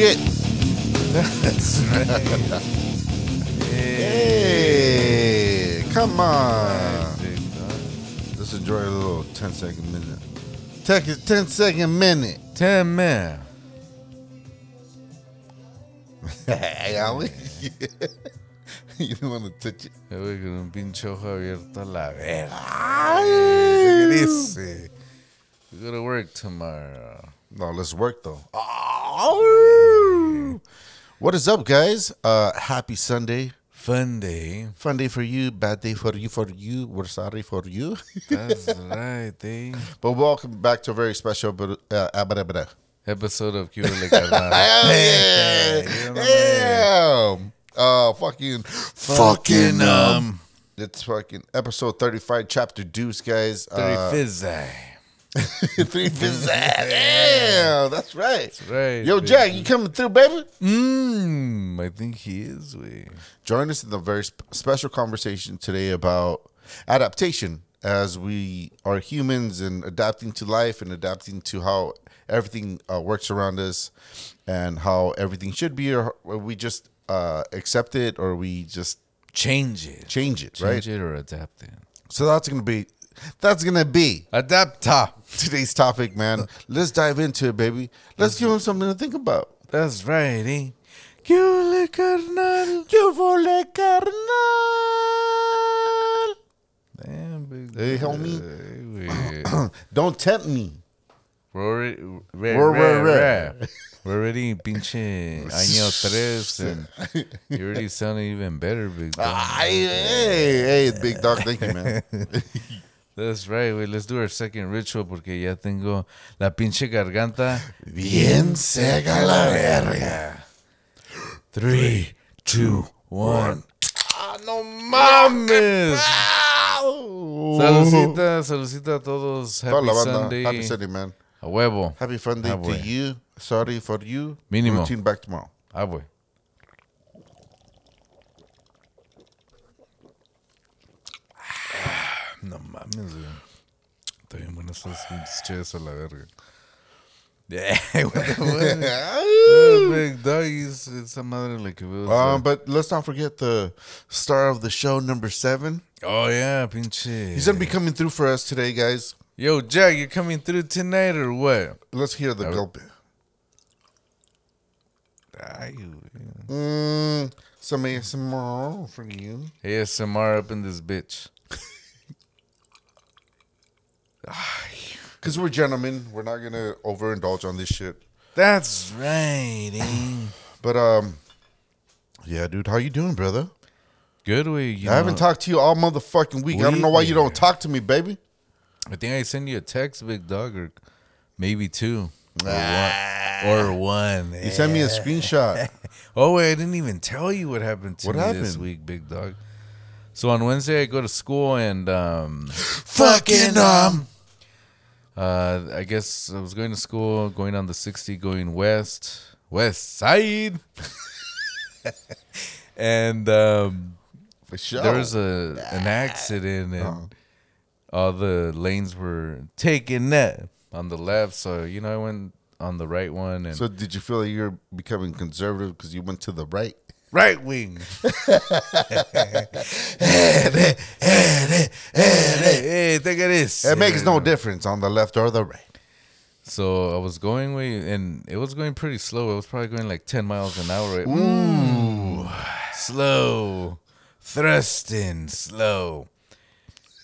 shit. That's right. Hey, come on. Let's enjoy a little 10 second minute. Take a 10 second minute. Ten man. Hey, Ali. you don't want to touch it. Voy con un pinche ojo abierto a la verga. Look at this. eh. We go to work tomorrow. No, let's work though. Oh. What is up, guys? Uh, happy Sunday. Fun day. Fun day for you, bad day for you, for you. We're sorry for you. That's right, eh? but welcome back to a very special uh, abadabada. Episode of Cuba Carnal. Yeah! You know what I mean? Uh, fucking, fucking, um, it's fucking episode 35, chapter deuce, guys. Thirty Uh. three fifths. Damn, that's right. That's Right. Yo, Jack, you coming through, baby? Mmm. I think he is. We. Join us in the very sp- special conversation today about adaptation as we are humans and adapting to life and adapting to how everything uh, works around us and how everything should be, or we just uh, accept it or we just Change it. change it, right? Change it or adapt it. So that's gonna be that's gonna be Adapta. today's topic, man. Let's dive into it, baby. Let's give him something to think about. That's right, eh? Cuba Le Carnal. Vole carnal. Damn, big. Hey, homie. Don't tempt me. We're already, we're- pinche año tres, and you're already sounding even better, big dog. Ay, hey, hey, big dog. Thank you, man. That's right, güey. Let's do our second ritual porque ya tengo la pinche garganta. Bien seca la verga. Three, two, one. Ah, no ¡Mames! Ow. Saludcita, saludcita a todos. Toda Happy la banda. Sunday. Happy Sunday, man. A huevo. Happy fun day Ah, to güey. you. Sorry for you. Mínimo. Routine back tomorrow. Ah, güey. No mames, güey. Está bien buenas esas pinches a la verga. Yeah, what the Big doggies, esa madre la que veo. Um, but let's not forget the star of the show, number seven. oh, yeah, pinche. He's gonna be coming through for us today, guys. Yo, Jack, you're coming through tonight or what? Let's hear the gulp. Ay. Mm, some ASMR for you. ASMR up in this bitch. Because we're gentlemen, we're not gonna overindulge on this shit. That's right, eh? But um, yeah, dude, how you doing, brother? Good way. You I haven't talked to you all motherfucking week. I don't know why you don't talk to me, baby. I think I sent you a text, big dog, or maybe two. Or one. Or one. You sent me a screenshot. Oh, wait, I didn't even tell you what happened to What me this happened? week, big dog. So on Wednesday, I go to school and um, Fucking um. Uh, I guess I was going to school, going on the 60, going west, west side. and um, For sure. there was a an accident and Uh-huh. all the lanes were taken up on the left. So you know, I went on the right one and So did you feel like you're becoming conservative because you went to the right? Right wing. hey, think of this. It makes no difference on the left or the right. So I was going way, and it was going pretty slow. It was probably going like ten miles an hour. Ooh, mm. slow, thrusting, slow,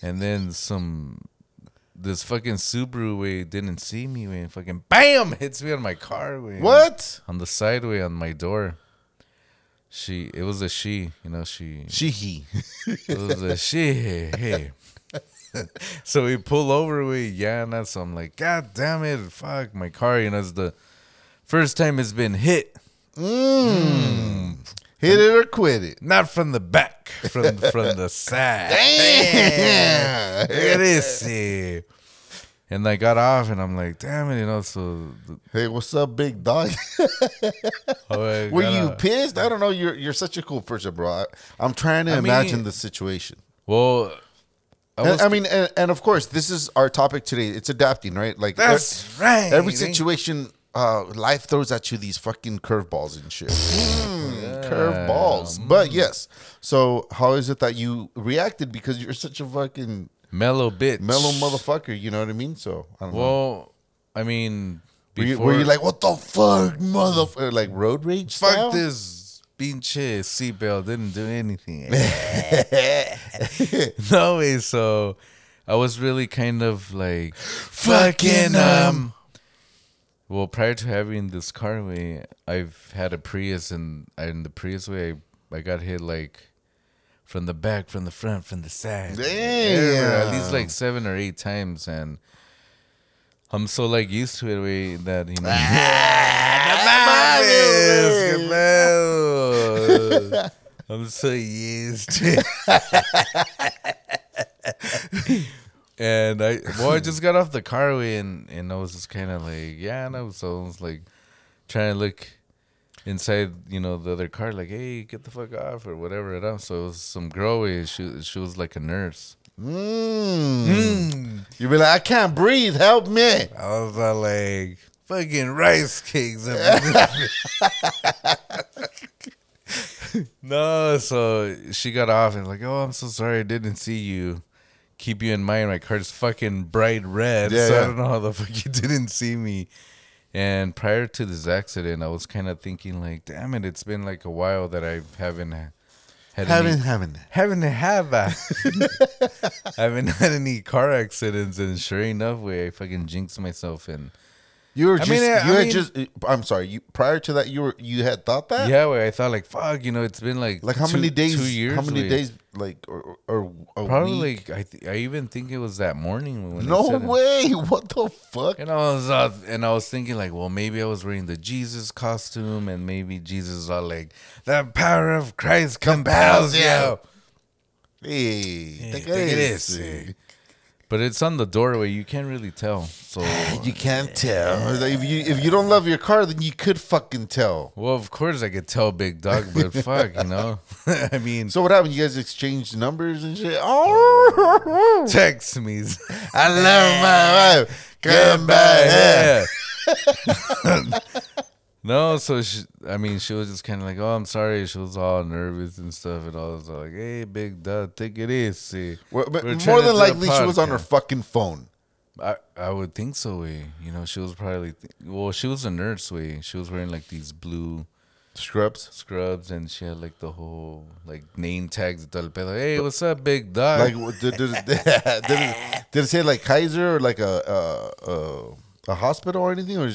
and then some. This fucking Subaru way didn't see me way, and fucking bam hits me on my car way. What? on the sideway on my door? She, it was a she, you know. She, She he. it was a she. Hey. so we pull over, we yeah, and that's so I'm like, God damn it, fuck my car. You know, it's the first time it's been hit, Mm. Hit it or quit it. not from the back, from from the side. Damn. Look at this. And I got off, and I'm like, damn it, you know. So Hey, what's up, big dog? oh, Were you pissed? I don't know. You're you're such a cool person, bro. I, I'm trying to I mean- imagine the situation. Well, I And- I mean, and, and of course, this is our topic today. It's adapting, right? Like that's e- right. every situation uh, life throws at you these fucking curveballs and shit. Mm, Curveballs. But yes. So how is it that you reacted because you're such a fucking Mellow bitch. mellow motherfucker? You know what I mean? So I don't know. Well, I mean, Were you, were you like, what the fuck, motherfucker? Like road rage? fuck style? this pinche seatbelt didn't do anything. no way. So I was really kind of like Fucking, um, Well, prior to having this car way, I've had a Prius, and in the Prius way, I, I got hit like from the back, from the front, from the side. everywhere, At least like seven or eight times, and I'm so like used to it way that you know. Ah, No mames, que pedo. I'm so used to it. and I well, I just got off the carway and and I was just kind of like, yeah, and I was, I was like trying to look inside, you know, the other car, like, hey, get the fuck off or whatever. And I- so it was some girl. way, She she was like a nurse. Mm. You'd be like, I can't breathe. Help me. I was like, fucking rice cakes. up in this- no, so she got off and like, oh, I'm so sorry, I didn't see you. Keep you in mind, my car's fucking bright red, Yeah, so yeah. I don't know how the fuck you didn't see me. And prior to this accident, I was kind of thinking like, damn it, it's been like a while that I haven't had Haven't, any, haven't. haven't had that. I haven't had any car accidents, and sure enough, way I fucking jinxed myself and. You were I just, mean, you I- I had mean- just, I'm sorry, you, prior to that, you were, you had thought that? Yeah, wait, I thought like fuck, you know, it's been like Like how two- many days, Two years. how many wait. days, like, or, or a Probably week? like I th- I even think it was that morning when I No said it. way. What the fuck? And I was uh, and I was thinking like, well, maybe I was wearing the Jesus costume, and maybe Jesus are like, the power of Christ compels Compels you. you. Hey, Hey, take it it easy. But it's on the doorway. You can't really tell. So You can't tell. If you if you don't love your car, then you could fucking tell. well, of course I could tell Big Dog, but fuck, you know. I mean, So what happened? You guys exchanged numbers and shit. Oh, text me. I love my wife. Come back. Yeah. No, so she, I mean, she was just kind of like, "Oh, I'm sorry." She was all nervous and stuff, and all. I was like, "Hey, big duh, take it easy." Well, but We're more than likely, she was on her fucking phone. I I would think so. Way, you know, she was probably th- well, she was a nurse. Way, she was wearing like these blue Scrubs. scrubs, and she had like the whole like name tags. el pedo. Hey, what's up, big dog? Like, did, did, did, did, it, did it say like Kaiser or like a a, a, a hospital or anything? Or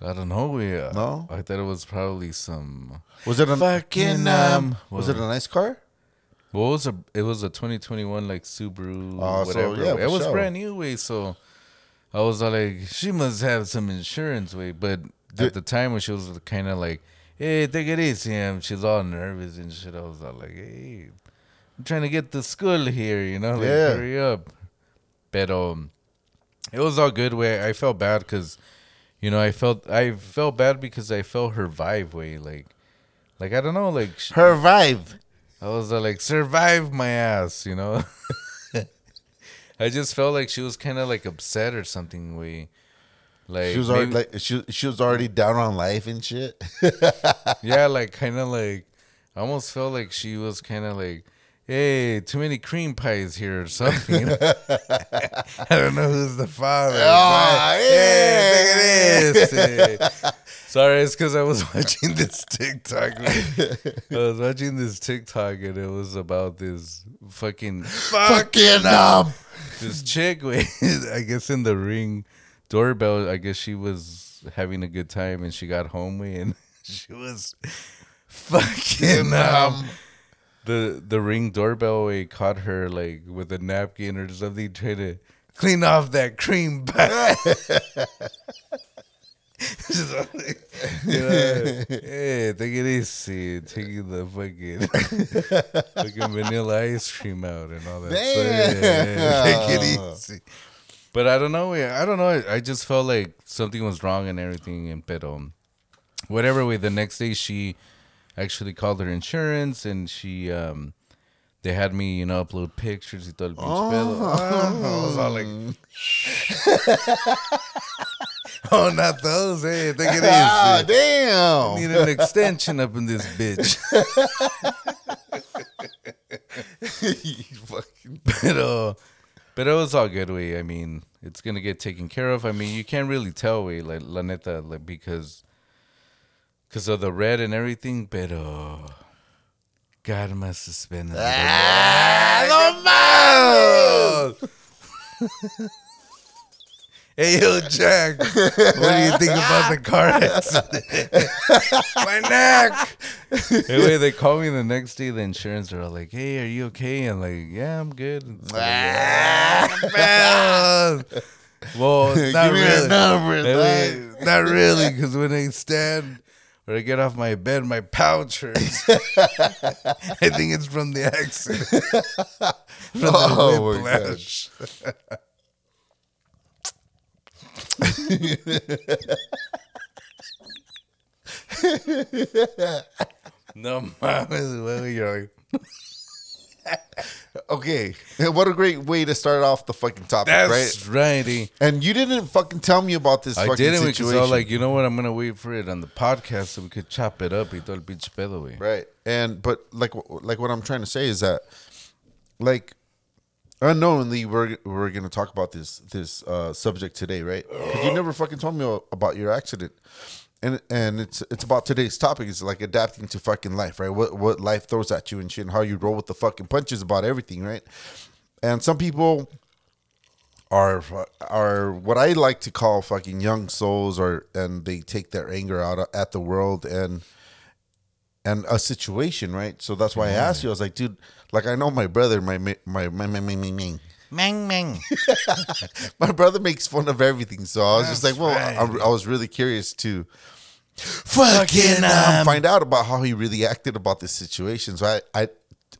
I don't know. We uh, No? I thought it was probably some. was it a Fucking, um, Was it a nice car? Well, it was a it was a 2021 like Subaru so, whatever. yeah, it was sure. brand new way, so I was like, she must have some insurance way. But Did- at the time when she was kind of like, hey, take it easy, and she's all nervous and shit. I was all like, hey, I'm trying to get to school here, you know, like Yeah. hurry up. But um, it was all good way. I felt bad because, you know, I felt I felt bad because I felt her vibe way like. Like I don't know, like Her vibe. I was uh, like, survive my ass, you know. I just felt like she was kind of like upset or something. Way, like, She was already maybe- like she she was already down on life and shit. yeah, like kind of like, I almost felt like she was kind of like, hey, too many cream pies here or something. I don't know who's the father. Ah, but, hey, yeah. look at this. Sorry, it's because I was watching this TikTok. I was watching this TikTok and it was about this fucking Fucking um. this chick. Wait, I guess in the ring doorbell. I guess she was having a good time and she got home and she was fucking um. The the ring doorbell way caught her like with a napkin or something trying to clean off that cream pie. Just like, you know, hey, take it easy, taking the fucking fucking vanilla ice cream out and all that. So, yeah, take it easy. But I don't know. I don't know. I just felt like something was wrong and everything. And but um, whatever way. The next day, she actually called her insurance and she um, they had me, you know, upload pictures y todo el pinche pedo. I was all like, oh, not those, hey, think it is. Oh, eh. damn. Need an extension up in this bitch. You fucking- Pero, but it was all good, way. I mean, it's gonna get taken care of. I mean, you can't really tell, way, like la neta, like because, because of the red and everything. Pero, God must have spent. Ah, Hey, yo, Jack, what do you think about the car accident? My neck. Anyway, they call me the next day. The insurance are all like, "Hey, are you okay?" And like, "Yeah, I'm good." Like, "Ah, well, not really. number, Anyway, not really, because when I stand or I get off my bed, my pouch hurts. I think it's from the accident. from the Oh, my whiplash. no mames, güey, you're like, Okay, what a great way to start off the fucking topic, that's right? right. eh? And you didn't fucking tell me about this I fucking didn't because situation, I was like, you know what? I'm gonna wait for it on the podcast so we could chop it up y todo el pinche pedo, güey. right? And but like like what I'm trying to say is that like unknowingly we're we're gonna talk about this this uh, subject today, right? Because you never fucking told me about your accident. And, and it's it's about today's topic. It's like adapting to fucking life, right? What what life throws at you and shit, and how you roll with the fucking punches about everything, right? And some people are are what I like to call fucking young souls, or and they take their anger out at the world and and a situation, right? So that's why I asked you. I was like, dude, like I know my brother, my my my my my, my, my, Mang mang. my brother makes fun of everything. So I was just like, well, right. I, I was really curious to fucking um, find out about how he really acted about this situation. So I I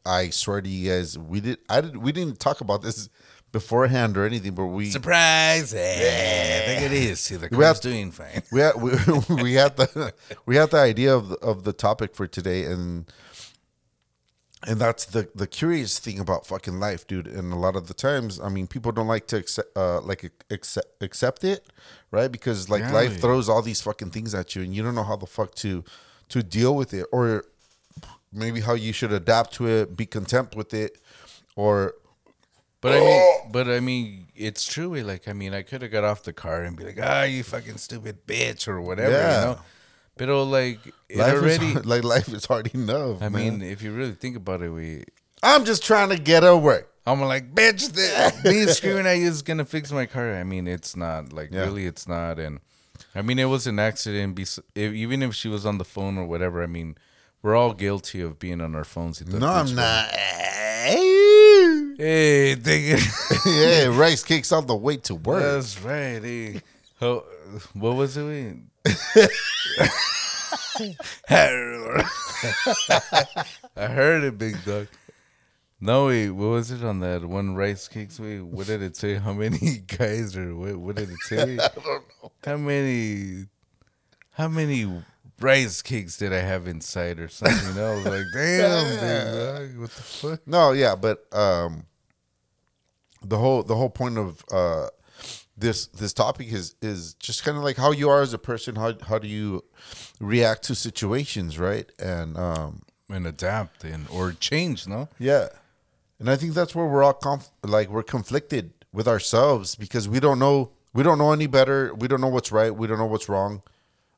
I swear to you guys, we did I did we didn't talk about this beforehand or anything, but we Surprise! Yeah, I think it is. See, the We have- doing fine. we had we, we had the we had the idea of the, of the topic for today and and that's the the curious thing about fucking life dude and a lot of the times i mean people don't like to accept uh like accept accept it right because like Yeah. life throws all these fucking things at you and you don't know how the fuck to to deal with it or maybe how you should adapt to it be content with it or But I mean, but I mean, it's true. eh, Like, I mean, I could have got off the car and be like, "Ah, you fucking stupid bitch" or whatever, Yeah. you know. But like it life already. is like life is hard enough I man. mean, if you really think about it, we. i'm just trying to get away I'm like, bitch, this, me screaming at you is gonna fix my car. I mean, it's not. Like, Yeah. really, it's not. And I mean, it was an accident. Even if she was on the phone or whatever. I mean, we're all guilty of being on our phones. no i'm not. Hey, it. yeah, rice cakes on the way to work. That's right. eh. How, what was it? we- I heard it, big dog. No, wait, what was it on that one rice cakes? Wait, what did it say? How many guys or what? What did it say? I don't know. How many? How many rice cakes did I have inside or something? You know, I was like, damn, big dog, what the fuck? No, yeah, but um, the whole the whole point of uh, this this topic is is just kind of like how you are as a person. How how do you react to situations, right? And um, And adapt and or change, no? yeah, and I think that's where we're all conf- like we're conflicted with ourselves because we don't know we don't know any better. We don't know what's right. We don't know what's wrong.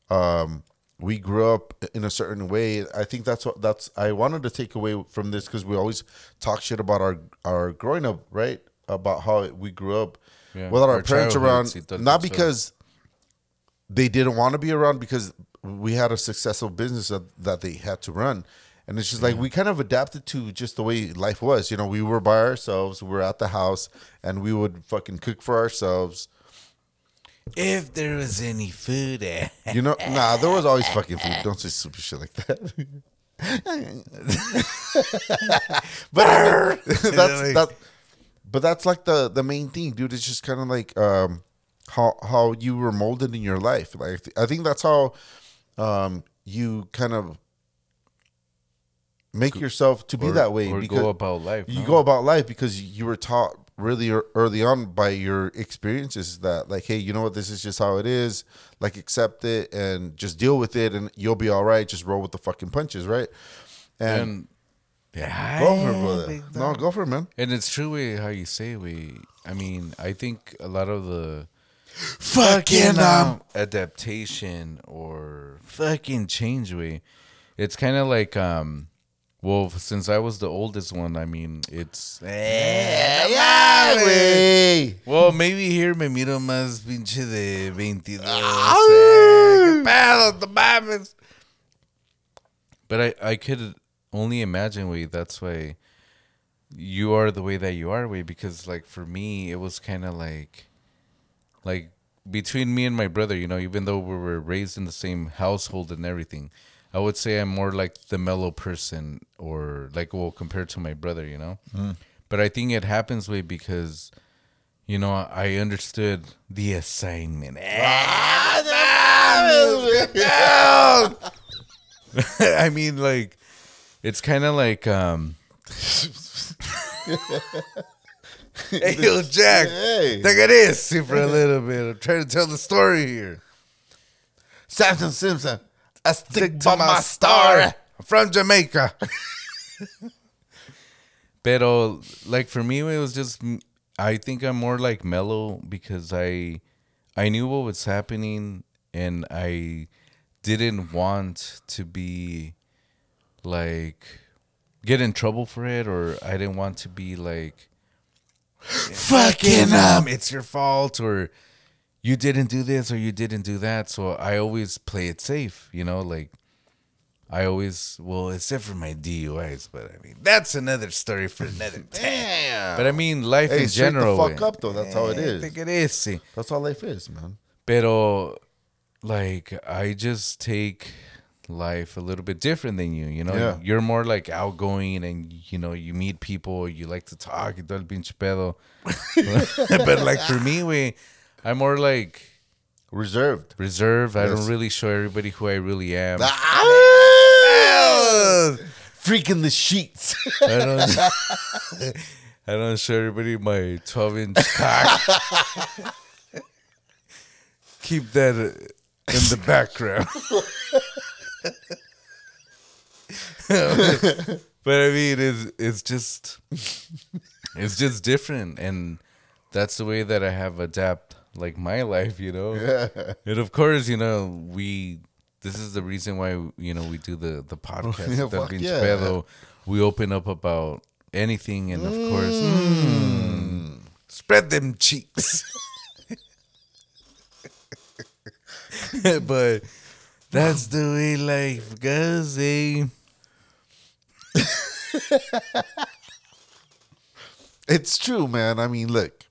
Um, we grew up in a certain way. I think that's what that's I wanted to take away from this because we always talk shit about our our growing up, right? About how we grew up Yeah, without our, our parents around, childhoods y todo el not because they didn't want to be around, because we had a successful business that, that they had to run. And it's just like we kind of adapted to just the way life was. You know, we were by ourselves, we were at the house, and we would fucking cook for ourselves. If there was any food? You know, nah, there was always fucking food. Don't say stupid shit like that. but that's Like- that. But that's like the the main thing, dude. It's just kind of like um, how how you were molded in your life. Like I think that's how um, you kind of make yourself to be or- that way or because go about life. you no? go about life because you were taught really early on by your experiences that like hey you know what this is just how it is like accept it and just deal with it and you'll be all right just roll with the fucking punches right and, and yeah, go for it brother no go for it man And it's true way how you say we. I mean, I think a lot of the fucking um, adaptation or fucking change way. It's kind of like um. Well, since I was the oldest one, I mean, it's yeah, güey. Well, maybe here me miro más pinche de 22. eh, ¿Qué pedo? No mames. But I, I could only imagine, way that's why you are the way that you are, way because like for me, it was kind of like, like between me and my brother, you know, even though we were raised in the same household and everything, I would say I'm more like the mellow person, or like well compared to my brother, you know. Mm. But I think it happens way because, you know, I understood the assignment. I mean, like, it's kind of like, um, hey, yo, Jack, Hey. take it easy for a little bit. I'm trying to tell the story here. Samson Simpson I stick to my story. I'm from Jamaica. Pero like for me, it was just I think I'm more like mellow because I I knew what was happening and I didn't want to be like get in trouble for it or I didn't want to be like fucking um it's your fault or you didn't do this or you didn't do that. So I always play it safe, you know, like I always well, except for my DUIs, but I mean that's another story for another time. Damn. But I mean life Hey, in straight the general. fuck up, though. That's how it is. Is. Take it easy. That's all life is, man. Pero like I just take life a little bit different than you, you know. Yeah. You're more like outgoing and you know, you meet people, you like to talk, y todo el pinche pedo. but like for me, we I'm more like Reserved. reserved. I don't really show everybody who I really am. Ah, Freaking the sheets. I don't I don't show everybody my 12 inch cock. Keep that uh, in the background. but I mean, it's it's just it's just different, and that's the way that I have adapt like my life, you know. And of course, you know we. This is the reason why you know we do the the podcast. Yeah, fuck yeah. Pedo. We open up about anything, and of course, mm, spread them cheeks. but that's the way life goes, eh? It's true, man. I mean, look.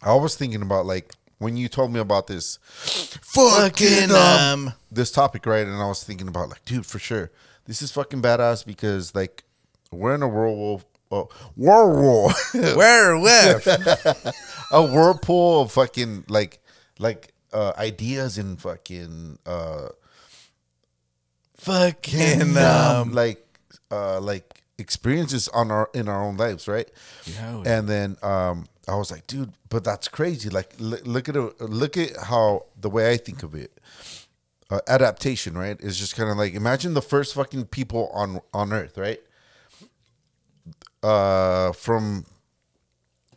I was thinking about like when you told me about this fucking um this topic, right? And I was thinking about like, dude, for sure, this is fucking badass because like we're in a whirlpool, uh, whirlpool, Werewolf. a whirlpool of fucking like like uh ideas and fucking uh Fucking, um, um, like uh like experiences on our in our own lives, right? Yeah, and then um I was like, dude, but that's crazy. Like, l- look at it, look at how the way I think of it, uh, adaptation, right? Is just kind of like imagine the first fucking people on on Earth, right? Uh, from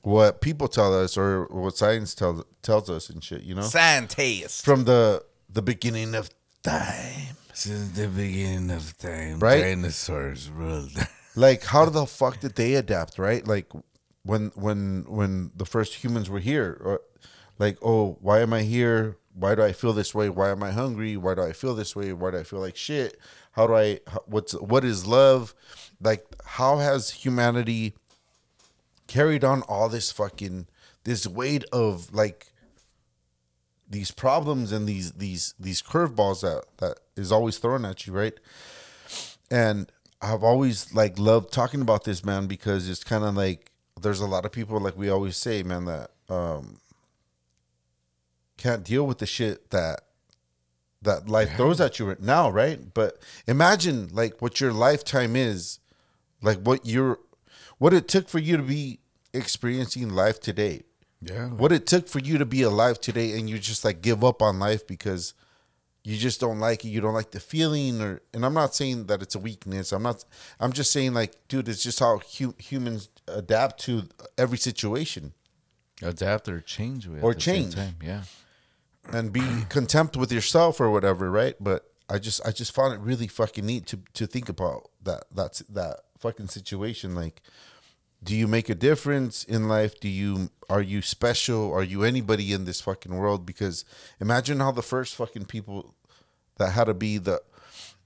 what people tell us or what science tells tells us and shit, you know, Scientist. from the the beginning of time. Since the beginning of time, Right? dinosaurs ruled. like how the fuck did they adapt right like when when when the first humans were here or like oh why am i here why do i feel this way why am i hungry why do i feel this way why do i feel like shit how do i what's what is love like how has humanity carried on all this fucking this weight of like these problems and these these these curveballs that that is always thrown at you right and I've always like loved talking about this man because it's kind of like there's a lot of people like we always say man that um can't deal with the shit that that life throws at you right now, right? But imagine like what your lifetime is, like what you're, what it took for you to be experiencing life today. Yeah. What it took for you to be alive today, and you just like give up on life because you just don't like it. You don't like the feeling, or and I'm not saying that it's a weakness. I'm not. I'm just saying like, dude, it's just how hu- humans adapt to every situation Adapt or change with Or at the same change. time, Yeah. and be contempt with yourself or whatever, right? But I just I just found it really fucking neat to to think about that that's that fucking situation. Like, do you make a difference in life? Do you are you special? Are you anybody in this fucking world? Because imagine how the first fucking people that had to be the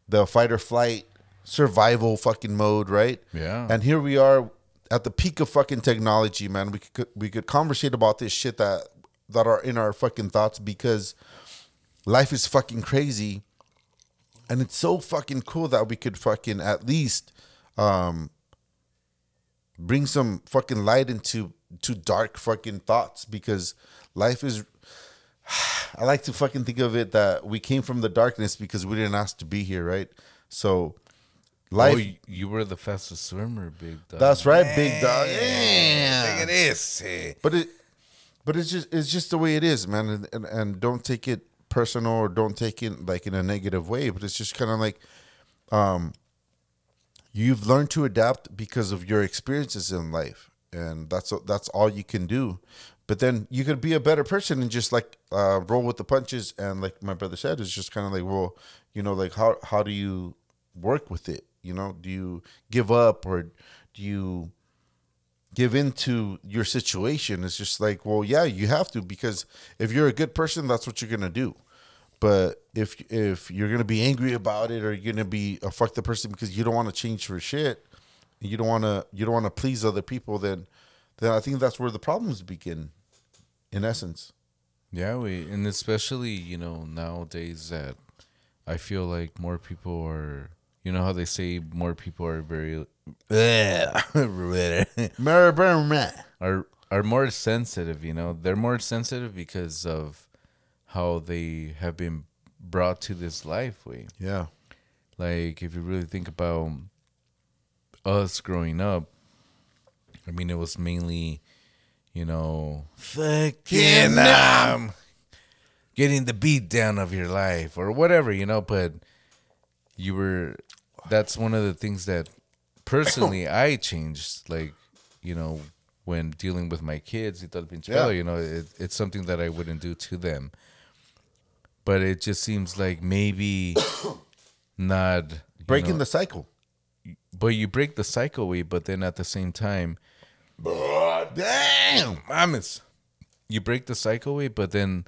the fight or flight survival fucking mode, right? Yeah. And here we are at the peak of fucking technology, man. We could we could conversate about this shit that that are in our fucking thoughts because life is fucking crazy. And it's so fucking cool that we could fucking at least um bring some fucking light into to dark fucking thoughts because life is I like to fucking think of it that we came from the darkness because we didn't ask to be here, right? So life oh, you, you were the fastest swimmer, big dog. that's right, big dog. Look Yeah. at this. eh. But it, but it's just it's just the way it is, man. And, and and don't take it personal or don't take it like in a negative way. But it's just kind of like, um, you've learned to adapt because of your experiences in life, and that's that's all you can do. But then you could be a better person and just like uh, roll with the punches. And like my brother said, it's just kind of like, well, you know, like how how do you work with it? You know, do you give up or do you give into your situation it's just like well yeah you have to because if you're a good person that's what you're gonna do but if if you're gonna be angry about it or you're gonna be a fuck the person because you don't want to change for shit you don't want to you don't want to please other people then then i think that's where the problems begin in essence Yeah, we and especially you know nowadays that I feel like more people are. You know how they say more people are very are are more sensitive. You know they're more sensitive because of how they have been brought to this life. Way yeah like if you really think about us growing up, I mean it was mainly, you know, fucking um, getting the beat down of your life or whatever, you know, but you were that's one of the things that personally I changed like, you know, when dealing with my kids, y todo el pinche Yeah. you know, it, it's something that I wouldn't do to them. But it just seems like maybe not breaking know, the cycle. But you break the cycle way, but then at the same time, damn! Mames, you break the cycle way, but then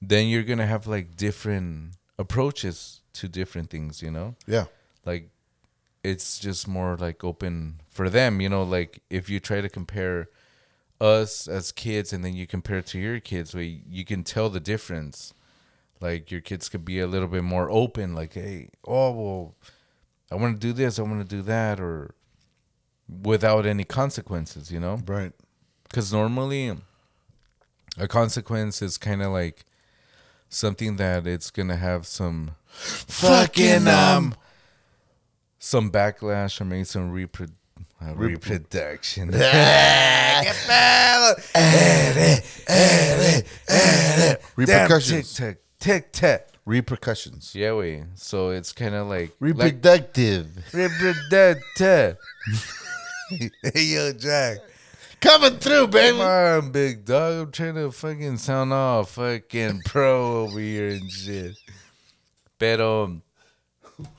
then you're gonna have like different approaches to different things, you know? yeah. Like it's just more like open for them, you know, like if you try to compare us as kids and then you compare it to your kids, where you can tell the difference. Like your kids could be a little bit more open, like, hey, oh well, I want to do this, I want to do that, or without any consequences, you know? right Because normally, a consequence is kind of like something that it's gonna have some fucking um some backlash or maybe some repro- uh, reproduction. Repercussions. Tic tac, repercussions Yeah, we. So it's kind of like like reproductive reproductive. hey, yo, Jack. coming through baby. Come on, big dog. I'm trying to fucking sound all fucking pro over here and shit. Pero um,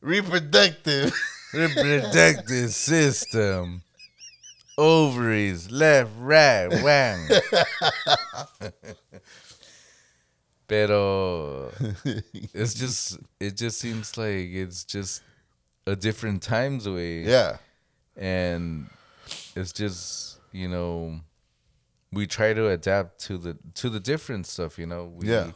reproductive reproductive system, ovaries, left, right, whang. Pero it's just it just seems like it's just a different times way. yeah and it's just you know we try to adapt to the to the different stuff you know we Yeah.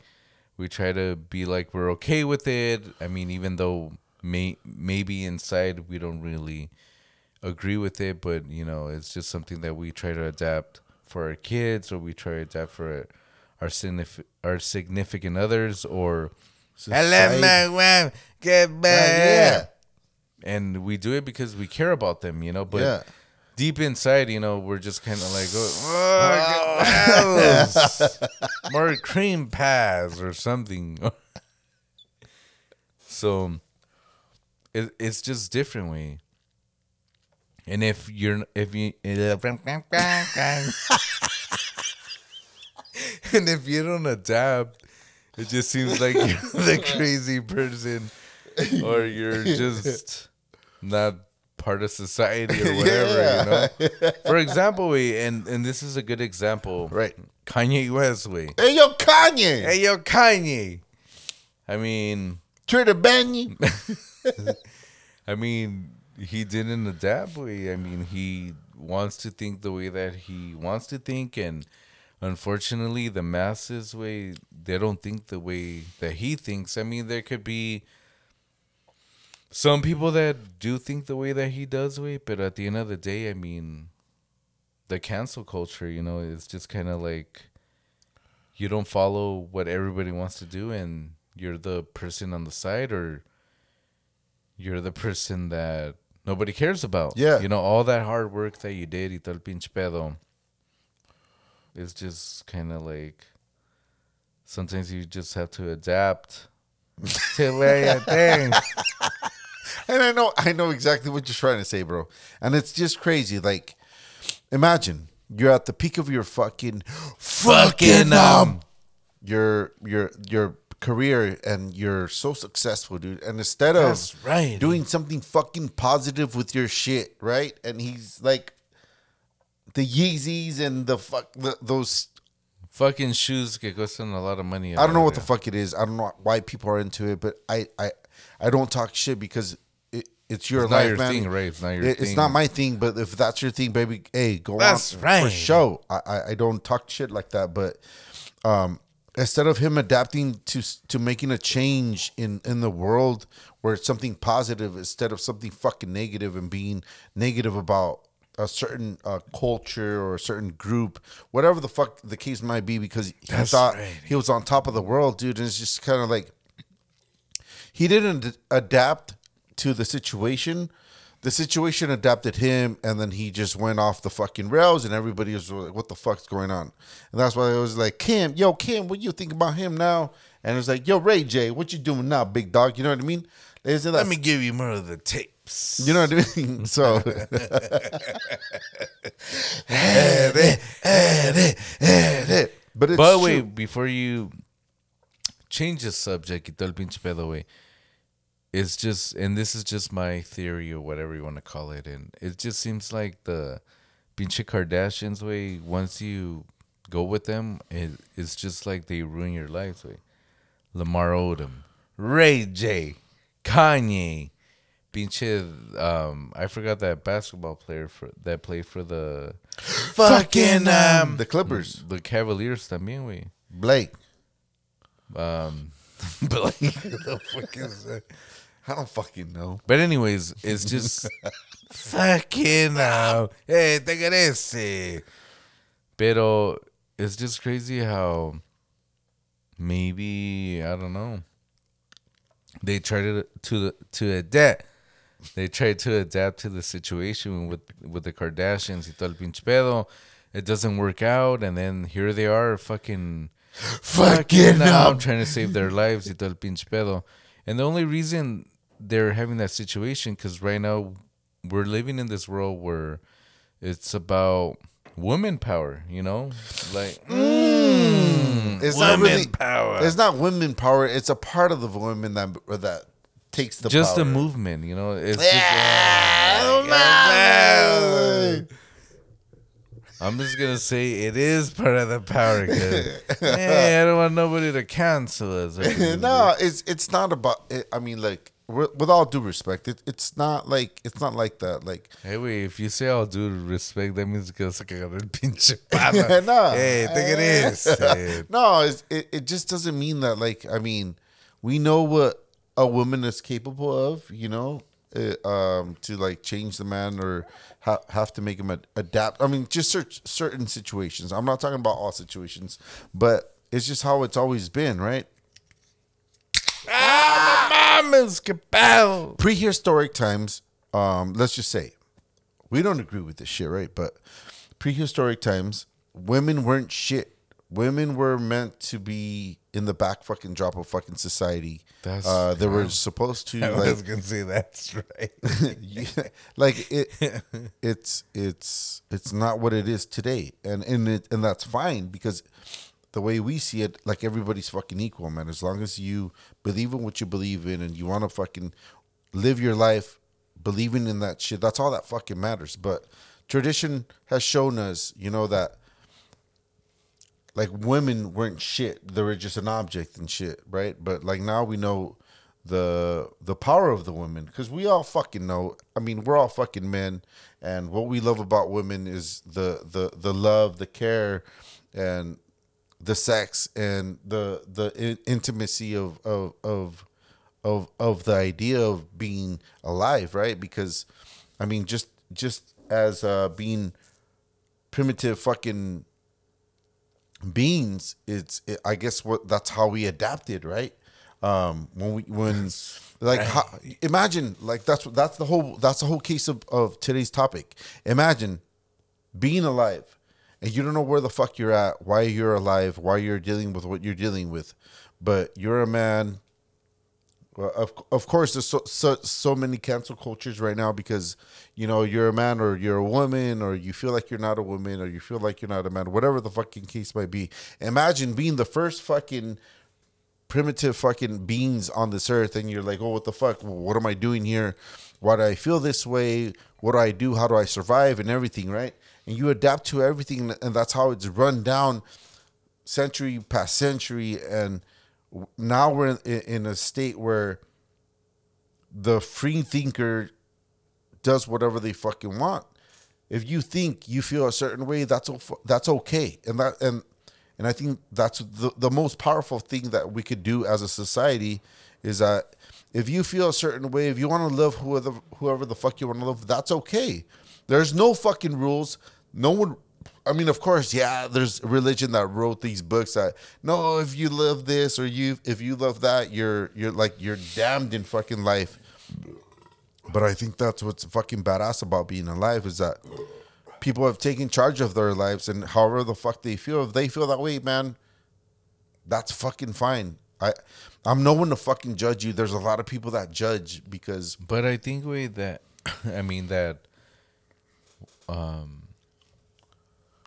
we try to be like we're okay with it i mean even though may maybe inside we don't really agree with it but you know it's just something that we try to adapt for our kids or we try to adapt for our signif- our significant others or Society. wife, get uh, yeah. and we do it because we care about them, you know. But Yeah. deep inside, you know, we're just kind of like, oh, bells. more cream pies or something. so it, it's just different way. And if you're if you and if you don't adapt, it just seems like you're the crazy person or you're just not part of society or whatever, you know. For example, we and and this is a good example. Right. Kanye West way. Hey, yo, Kanye. Hey yo, Kanye. I mean, to ban you. I mean, he didn't adapt. Way. I mean, he wants to think the way that he wants to think, and unfortunately, the masses way they don't think the way that he thinks. I mean, there could be some people that do think the way that he does. Way, but at the end of the day, I mean, the cancel culture, you know, it's just kind of like you don't follow what everybody wants to do, and you're the person on the side, or you're the person that nobody cares about. Yeah. You know, all that hard work that you did y todo el pinche pedo. It's just kind of like sometimes you just have to adapt to where you think. And I know, I know exactly what you're trying to say, bro. And it's just crazy. Like, imagine you're at the peak of your fucking, fucking um, your your your career, and you're so successful, dude. And instead of That's right. doing something fucking positive with your shit, right? And he's like, the Yeezys and the fuck the, those. Fucking shoes que cuestan a lot of money. I don't know what the fuck it is. I don't know why people are into it, but I I I don't talk shit because. It's your It's not life, your man. thing, right? It's not your It- It's not my thing, but if that's your thing, baby, hey, go That's on right. for show. I, I I don't talk shit like that, but um, instead of him adapting to to making a change in in the world where it's something positive instead of something fucking negative and being negative about a certain uh, culture or a certain group, whatever the fuck the case might be, because he That's thought right. he was on top of the world, dude, and it's just kind of like he didn't adapt to the situation. The situation adapted him, and then he just went off the fucking rails, and everybody was like, "What the fuck's going on?" And that's why it was like, "Kim, yo, Kim, what you think about him now?" And it was like, "Yo, Ray J, what you doing now, big dog?" You know what I mean? Isn't that Let me give you more of the tapes. you know what I mean? So, but it's But true. wait, before you change the subject, y todo el pinche pedo, way, it's just, and this is just my theory or whatever you want to call it, and it just seems like the pinche Kardashians way. Once you go with them, it, it's just like they ruin your life Way, Lamar Odom, Ray J, Kanye, pinche. Um, I forgot that basketball player for that played for the fucking um the Clippers, the Cavaliers también, güey. Blake. Um, but like, the fuck is that? I don't fucking know. But anyways, it's just fucking uh, hey, te ese. Pero it's just crazy how maybe I don't know. They tried to to to adapt. They tried to adapt to the situation with with the Kardashians y todo el pinche pedo. It doesn't work out, and then here they are, fucking Fucking now up. trying to save their lives y todo el pinche pedo. And the only reason they're having that situation because right now we're living in this world where it's about women power, you know, like mm, It's not women really power. It's not women power. It's a part of the women that or that takes the just power. a movement, you know. It's Yeah. just. I'm just gonna say it is part of the power. 'cause, hey, I don't want nobody to cancel us. no, it's it's not about. It, I mean, like with all due respect, it, it's not like it's not like that. Like Hey, wait, if you say all due respect, that means que vas a cagar el pinche no, Hey, te querés. Eh, no, it's, it it just doesn't mean that. Like, I mean, we know what a woman is capable of. You know, uh, um, to like change the man or ha- have to make him ad- adapt. I mean, just cer- certain situations. I'm not talking about all situations, but it's just how it's always been, right? Ah, my mama's cabal. Prehistoric times, um, let's just say, we don't agree with this shit, right? But prehistoric times, women weren't shit. Women were meant to be in the back fucking drop of fucking society. That's- uh, they were supposed to I like was gonna say that's right. yeah, like it it's it's it's not what it is today and and it and that's fine because the way we see it like everybody's fucking equal man. As long as you believe in what you believe in and you want to fucking live your life believing in that shit that's all that fucking matters. But tradition has shown us you know that like women weren't shit. They were just an object and shit right? But like now we know the the power of the women because we all fucking know i mean we're all fucking men and what we love about women is the the the love the care and the sex and the the in- intimacy of of of of of the idea of being alive right? Because i mean just just as uh being primitive fucking beings it's it, i guess what that's how we adapted right? Um when we when like how, imagine like that's that's the whole that's the whole case of, of today's topic. Imagine being alive and you don't know where the fuck you're at why you're alive why you're dealing with what you're dealing with but you're a man well, of of course, there's so, so so many cancel cultures right now because you know you're a man or you're a woman or you feel like you're not a woman or you feel like you're not a man, whatever the fucking case might be. Imagine being the first fucking primitive fucking beings on this earth, and you're like, oh, what the fuck? What am I doing here? Why do I feel this way? What do I do? How do I survive? And everything, right? And you adapt to everything, and that's how it's run down century past century and now we're in, in a state where the free thinker does whatever they fucking want. If you think you feel a certain way, that's that's okay, and that and and I think that's the the most powerful thing that we could do as a society is that if you feel a certain way, if you want to live whoever whoever the fuck you want to live, that's okay. There's no fucking rules. No one I mean, of course, yeah. There's religion that wrote these books that no, if you love this or you if you love that, you're you're like you're damned in fucking life. But I think that's what's fucking badass about being alive is that people have taken charge of their lives and however the fuck they feel, if they feel that way, man, that's fucking fine. I I'm no one to fucking judge you. There's a lot of people that judge because But I think way that I mean that um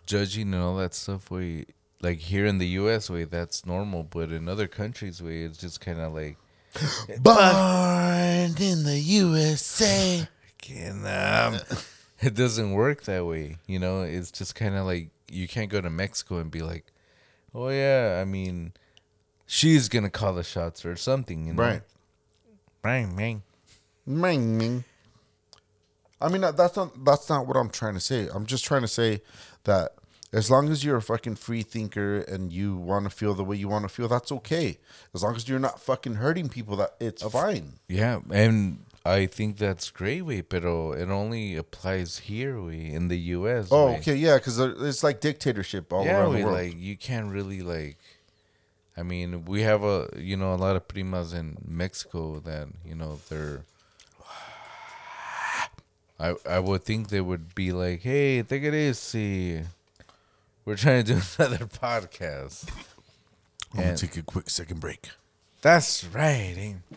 judging and all that stuff way like here in the US way that's normal, but in other countries way it's just kind of like born in the USA. can um it doesn't work that way, you know? It's just kind of like you can't go to Mexico and be like, "Oh yeah, I mean she's going to call the shots or something, you know?" Right. Right, man. Ming, ming. I mean, that's not that's not what I'm trying to say. I'm just trying to say that as long as you're a fucking free thinker and you want to feel the way you want to feel, that's okay. As long as you're not fucking hurting people, that it's fine. Yeah, and I think that's great, way, pero it only applies here, way, in the U.S. Oh, way. okay, yeah, because it's like dictatorship all yeah, around way, the world. like you can't really like. I mean, we have a you know a lot of primas in Mexico that you know they're. I I would think they would be like, hey, take it easy. We're trying to do another podcast. I'm gonna and- take a quick second break. That's right. eh?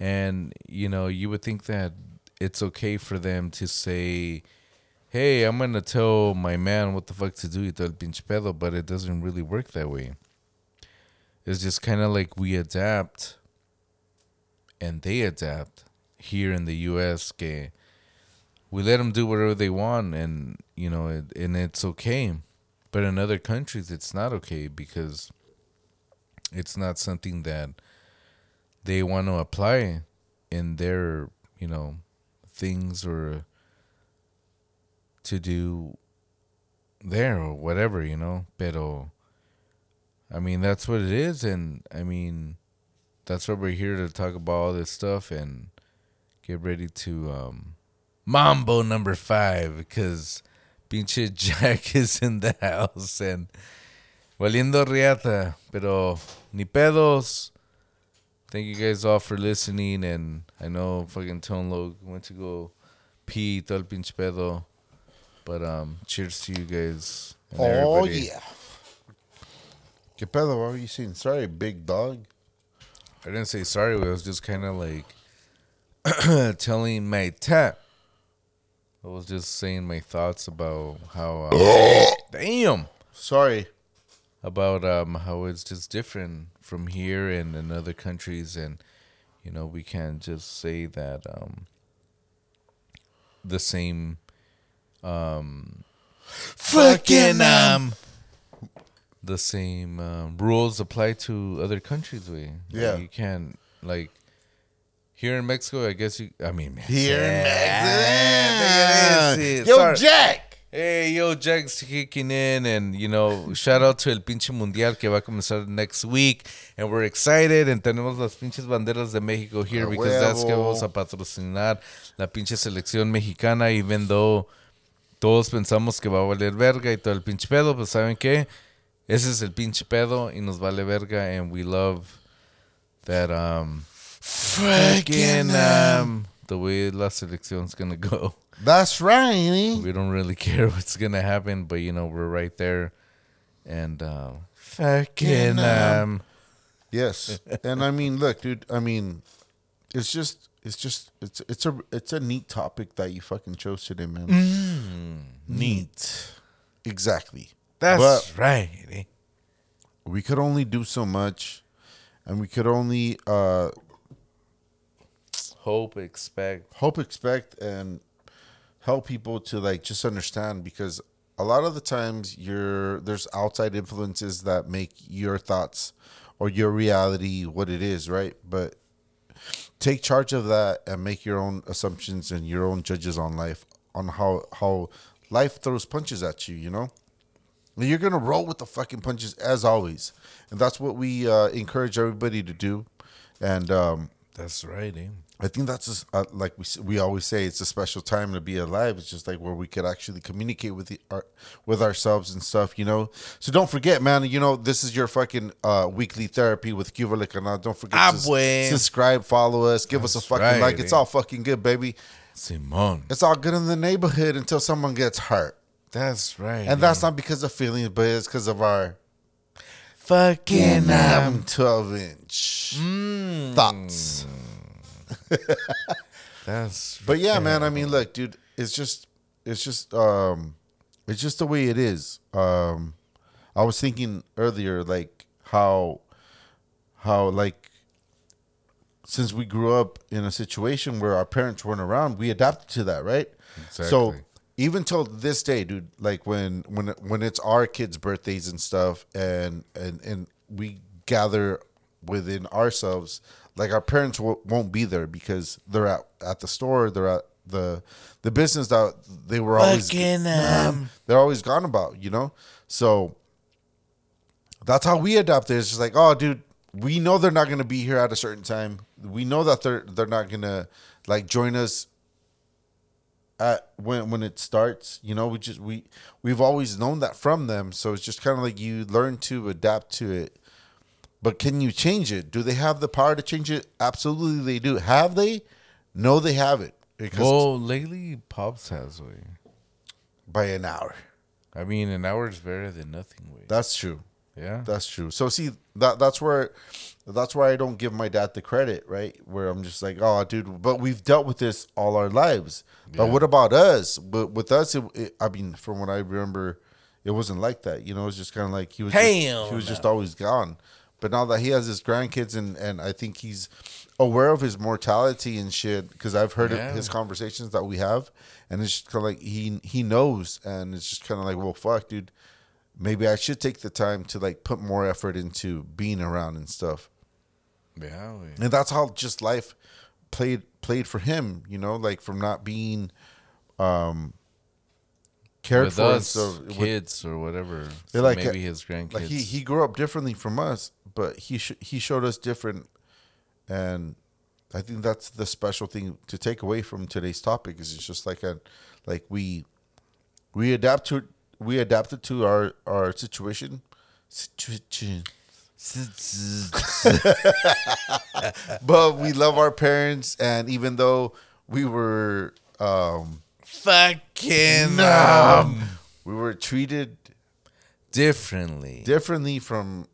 And you know, you would think that it's okay for them to say, "Hey, I'm gonna tell my man what the fuck to do, y todo el pinche pedo," but it doesn't really work that way. It's just kind of like we adapt, and they adapt here in the U.S. Que we let them do whatever they want, and you know, it, and it's okay. But in other countries, it's not okay because it's not something that they want to apply in their you know things or to do there or whatever you know. Pero i mean that's what it is. And i mean that's why we're here to talk about all this stuff and get ready to um mambo number five because pinche jack is in the house and Valiendo riata, pero ni pedos. Thank you guys all for listening, and I know fucking Tone Low went to go pee todo el pinche pedo, but um, cheers to you guys. and Oh everybody. yeah. ¿Qué pedo? What were you saying? Sorry, big dog. I didn't say sorry. I was just kind of like telling my tap. I was just saying my thoughts about how. Uh, damn. Sorry. about um how it's just different from here and in other countries and you know we can't just say that um the same um fucking um the same um, rules apply to other countries we Yeah. you can't like here in Mexico I guess you I mean Here in Mexico. there it is. Yo, Sorry. Jack. Hey, yo, Jack's kicking in, and you know, shout out to el pinche mundial que va a comenzar next week, and we're excited, and tenemos las pinches banderas de México here A because that's que huevo. vamos a patrocinar la pinche selección mexicana, even though todos pensamos que va a valer verga y todo el pinche pedo, pues saben qué, ese es el pinche pedo y nos vale verga, and we love that um, fucking um, the way la seleccion's gonna go. That's right. We don't really care what's gonna happen, but you know we're right there, and uh, fucking um, Yes, and I mean, look, dude. I mean, it's just, it's just, it's, it's a, it's a neat topic that you fucking chose today, man. Mm. Neat. Exactly. that's But- right. we could only do so much, and we could only uh Hope, expect, hope, expect, and help people to like just understand because a lot of the times you're there's outside influences that make your thoughts or your reality what it is, right? But take charge of that and make your own assumptions and your own judges on life on how how life throws punches at you, you know? And You're gonna roll with the fucking punches as always, and that's what we uh, encourage everybody to do. And um, that's right. Eh? I think that's just, uh, like we we always say it's a special time to be alive. It's just like where we could actually communicate with the, our, with ourselves and stuff, you know. So don't forget, man. You know this is your fucking uh, weekly therapy with Cuba Le Canal. Don't forget Ah, to subscribe, follow us, give us a fucking right, like. It's all fucking good, baby. Simon. It's all good in the neighborhood until someone gets hurt, That's right. and that's not because of feelings, but it's because of our fucking um, twelve inch thoughts. That's But yeah, man. I mean, look, dude. It's just, it's just, um, it's just the way it is. Um, I was thinking earlier, like how, how like, since we grew up in a situation where our parents weren't around, we adapted to that, right? So even till this day, dude, like when when when it's our kids' birthdays and stuff, and and and we gather within ourselves, like our parents w- won't be there because they're at at the store, they're at the the business that they were always Fucking, um, they're always gone about, you know. So that's how we adapted. It's just like, oh, dude, we know they're not gonna be here at a certain time. We know that they're they're not gonna like join us at when when it starts. You know, we just we we've always known that from them. So it's just kind of like you learn to adapt to it. But can you change it? Do they have the power to change it? Absolutely, they do. Have they? No, they haven't. Because well, lately Pops has way. by an hour. I mean, an hour is better than nothing. Way. That's true. Yeah. That's true. So see that that's where that's where I don't give my dad the credit, right? Where I'm just like, oh, dude, but we've dealt with this all our lives. But what about us? But with us, it, it, I mean, from what I remember, it wasn't like that. You know, it's just kind of like he was. Just, he was just always gone. But now that he has his grandkids and and I think he's aware of his mortality and shit because I've heard Yeah. his conversations that we have, and it's just kind of like he he knows, and it's just kind of like, well, fuck, dude maybe I should take the time to like put more effort into being around and stuff. Yeah. And that's how just life played played for him, you know, like from not being um cared With for us, and stuff. With- kids or whatever. So like, maybe his grandkids. like he he grew up differently from us, but he sh- he showed us different and I think that's the special thing to take away from today's topic is it's just like a like we we adapt to we adapted to our our situation situation. but we love our parents, and even though we were um, Fucking um, we were treated differently. differently from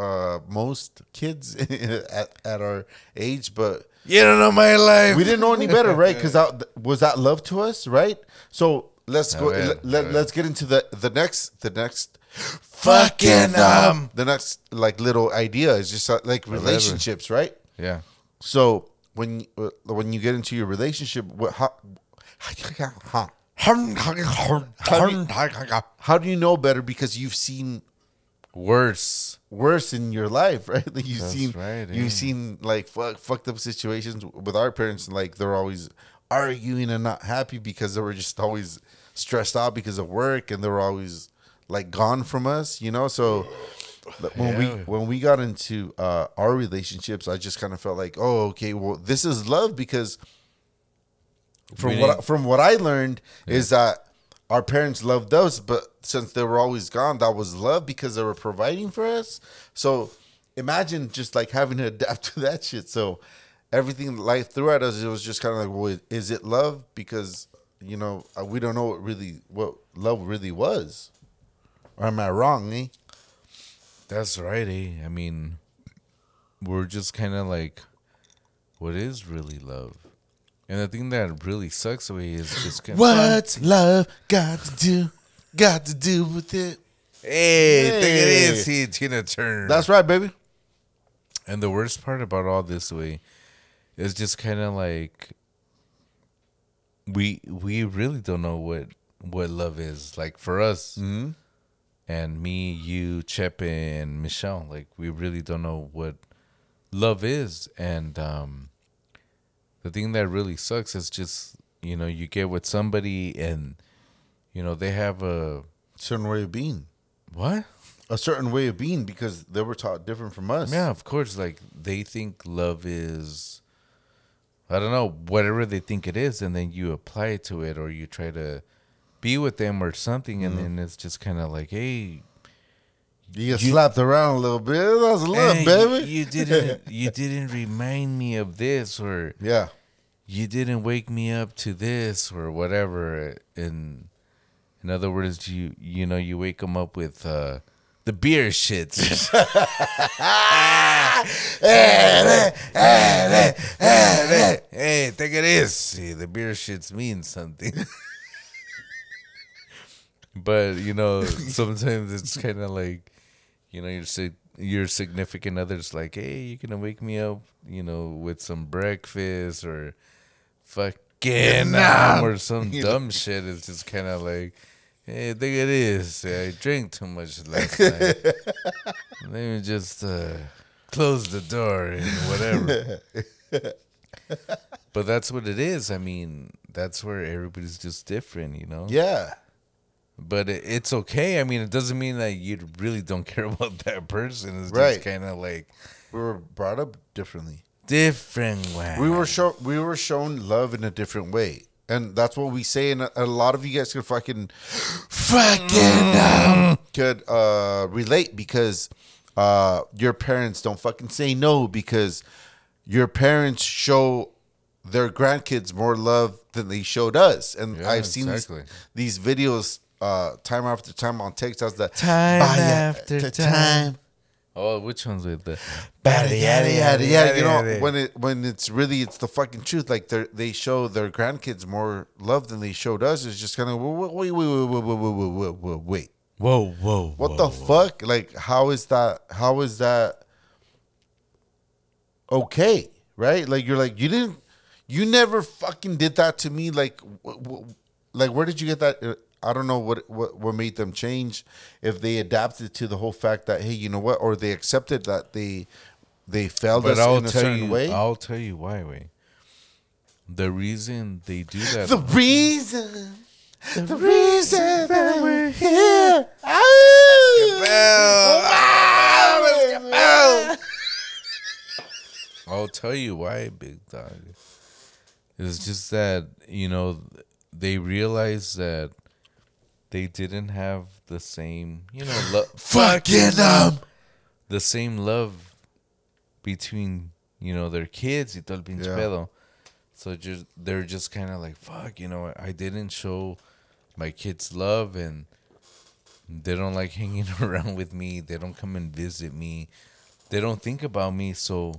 uh, most kids at, at our age, but You don't know my life. we didn't know any better, right? Because was that love to us, right? So let's go. A let, ver. let's get into the the next the next Fucking, um, the next like little idea is just uh, like relationships, right? Yeah. So when uh, when you get into your relationship, what how how, how do you know better because you've seen Worse. worse in your life, right? Like you've That's seen right, yeah. you've seen like fuck, fucked up situations with our parents, and like they're always arguing and not happy because they were just always stressed out because of work, and they were always like gone from us, you know. So when we when we got into uh, our relationships, I just kind of felt like, oh, okay, well, this is love because from We what from what I learned is that our parents loved us, but since they were always gone, that was love because they were providing for us. So imagine just like having to adapt to that shit. So everything life threw at us, it was just kind of like, well, is it love? Because you know uh, we don't know what really what love really was. Or am I wrong? Eh? That's right, eh? I mean, we're just kind of like, what is really love? And the thing that really sucks away is just kind What's love got to do? Got to do with it? Hey, think it Hey. is. See, Tina Turner. That's right, baby. And the worst part about all this way is just kind of like we we really don't know what what love is. Like for us Mm-hmm. and me, you, Chepe, and Michelle, like we really don't know what love is. And um the thing that really sucks is just you know you get with somebody and you know they have a Certain way of being. what A certain way of being because they were taught different from us. Yeah, of course. Like they think love is, I don't know, whatever they think it is, and then you apply it to it, or you try to be with them or something, and mm-hmm. then it's just kind of like, hey, You get slapped around a little bit. That's love, hey, baby. You, you didn't, you didn't remind me of this, or yeah. you didn't wake me up to this, or whatever. And in other words, you, you know, you wake them up with uh, the beer shits. hey, take it easy. The beer shits mean something. but you know, sometimes it's kind of like, you know, your sig- your significant other's like, hey, you gonna wake me up, you know, with some breakfast or fucking um, or some dumb shit. It's just kind of like. Hey, think it is. I drank too much last night. Let me just uh, close the door and whatever. but that's what it is. I mean, that's where everybody's just different, you know. Yeah. But it's okay. I mean, it doesn't mean that you really don't care about that person. It's Right. just kind of like We were brought up differently. different way. We were shown we were shown love in a different way. And that's what we say and a, a lot of you guys could fucking fucking um, could uh relate because uh your parents don't fucking say no because your parents show their grandkids more love than they showed us. And Yeah, I've seen these, these videos uh time after time on TikToks that Time Bye, after t- time. Oh, which one's with the Yada, yada, yada, yada. You know, when it when it's really it's the fucking truth. Like they they show their grandkids more love than they showed us. It's just kind of wait, wait, wait, wait, wait, wait, wait, wait, wait, wait. Whoa, whoa. What whoa, the whoa. fuck? Like, how is that? How is that okay? Right? Like you're like you didn't, you never fucking did that to me. Like, wh- wh- like where did you get that? I don't know what what what made them change. If they adapted to the whole fact that hey, you know what, or they accepted that they they failed But us I'll in a tell certain you, way. I'll tell you why. Way. The reason they do that. the reason, the reason that we're here. Oh, I'll tell you why, big dog. It's just that you know they realize that they didn't have the same, you know, lo- Fucking um. the same love between you know their kids y todo el pinche Yeah. pedo. So just they're just kind of like fuck, you know, I didn't show my kids love and they don't like hanging around with me. They don't come and visit me. They don't think about me. So,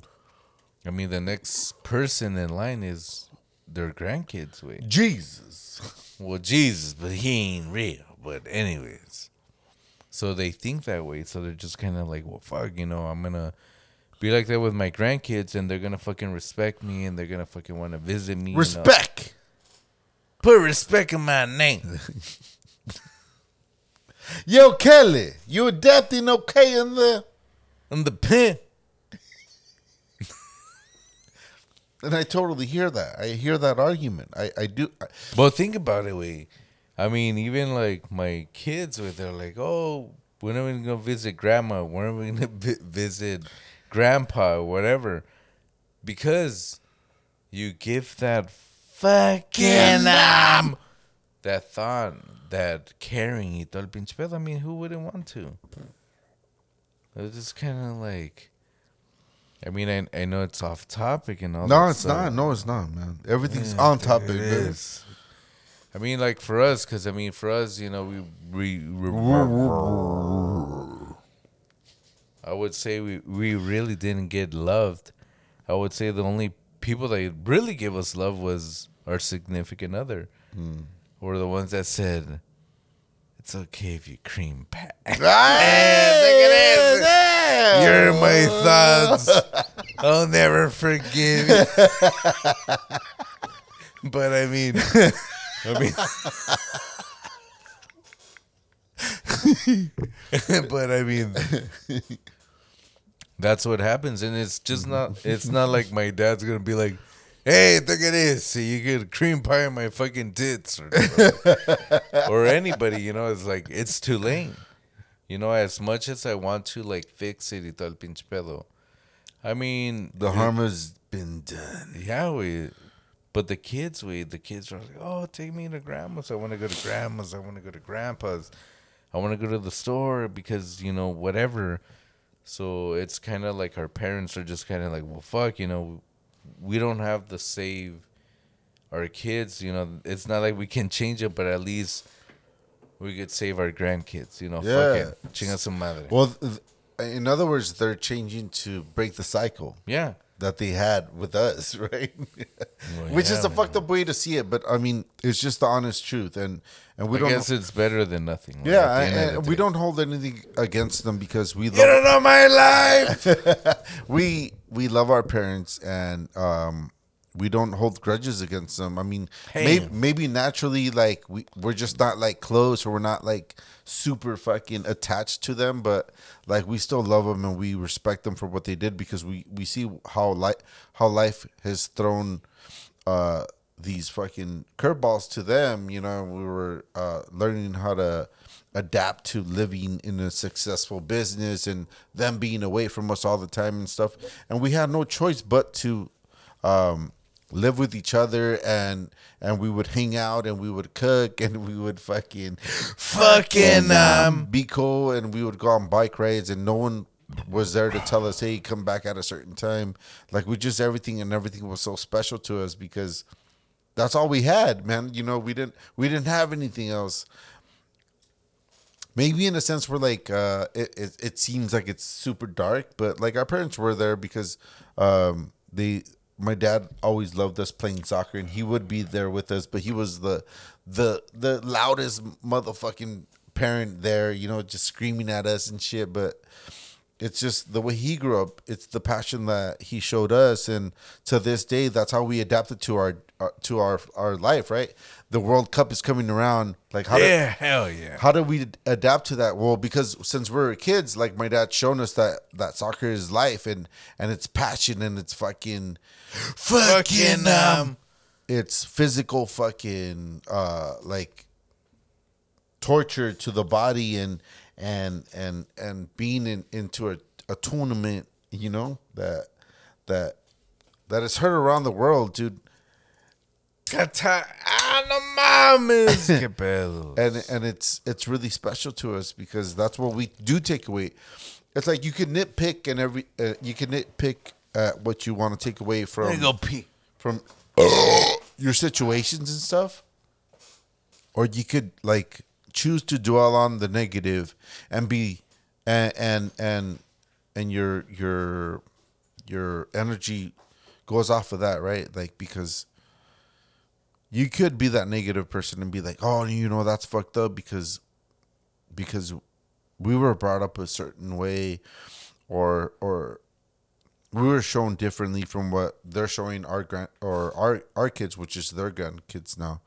I mean, the next person in line is their grandkids. Wait, Jesus. well, Jesus, but he ain't real. But anyways, so they think that way. So they're just kind of like, well, fuck, you know, I'm gonna be like that with my grandkids, and they're gonna fucking respect me, and they're gonna fucking want to visit me. you know. Respect. Put respect in my name. Yo, Kelly, you adapting okay in the I'm the pen. And I totally hear that. I hear that argument. I, I do. I, But think about it, way. I mean, even like my kids, where they're like, "Oh, when are we gonna visit grandma? When are we gonna vi- visit grandpa? Or whatever." Because you give that fucking um, that thought, that caring, y todo el pinche pedo. I mean, who wouldn't want to? It's just kind of like. I mean, I I know it's off topic and all. no, it's stuff. not. No, it's not, man. Everything's Yeah, on topic. it is. I mean, like for us, because I mean, for us, you know, we we, we I would say we we really didn't get loved. I would say the only people that really gave us love was our significant other, hmm. or the ones that said, "It's okay if you cream pat." Hey, damn. You're my thoughts. I'll never forgive you. but I mean, I mean, but I mean, that's what happens, and it's just not. It's not like my dad's gonna be like, "Hey, look at this! See, you get cream pie in my fucking tits," or, or anybody. You know, it's like it's too late. You know, as much as I want to like fix it y el pinche pedo. I mean, The harm has been done. yeah, we. But the kids, we the kids are like, oh, take me to grandma's. I want to go to grandma's. I want to go to grandpa's. I want to go to the store because you know whatever. So it's kind of like our parents are just kind of like, well, fuck, you know, we don't have to save our kids. You know, it's not like we can change it, but at least we could save our grandkids. You know, Yeah. fuck it, chinga su madre. Well, th- in other words, they're changing to break the cycle yeah. That they had with us, right? Which is yeah, a fucked up way to see it, but I mean, it's just the honest truth, and and we I don't. guess it's better than nothing. like, yeah, at the end of and, the and we day. don't hold anything against them because we You love don't know my life. we we love our parents and um we don't hold grudges against them. I mean, maybe, maybe naturally, like we we're just not like close, or we're not like super fucking attached to them, but like we still love them and we respect them for what they did because we we see how life how life has thrown uh these fucking curveballs to them. You know, we were uh learning how to adapt to living in a successful business and them being away from us all the time and stuff and we had no choice but to um live with each other and and we would hang out and we would cook and we would fucking Fucking, um, be cool and we would go on bike rides and no one was there to tell us hey come back at a certain time. Like we just everything and everything was so special to us because that's all we had man. You know we didn't we didn't have anything else. Maybe in a sense we're like uh it, it, it seems like it's super dark but like our parents were there because um they my dad always loved us playing soccer and he would be there with us but he was the the the loudest motherfucking parent there you know just screaming at us and shit. But it's just the way he grew up it's the passion that he showed us. And to this day that's how we adapted to our, our to our our life right? The world cup is coming around. Like how yeah, did, hell yeah. how do we adapt to that? Well because since we're kids like my dad shown us that that soccer is life and and it's passion and it's fucking fucking um it's physical fucking uh like torture to the body and and and and being in, into a, a tournament you know that that that is heard around the world dude Qatar. No mames, and and it's it's really special to us because that's what we do take away. It's like you can nitpick and every uh, you can nitpick at what you want to take away from go pee. from your situations and stuff, or you could like choose to dwell on the negative and be and and and and your your your energy goes off of that, right? Like because you could be that negative person and be like, "Oh, you know, that's fucked up because because we were brought up a certain way or or we were shown differently from what they're showing our grand or our our kids, which is their grandkids now.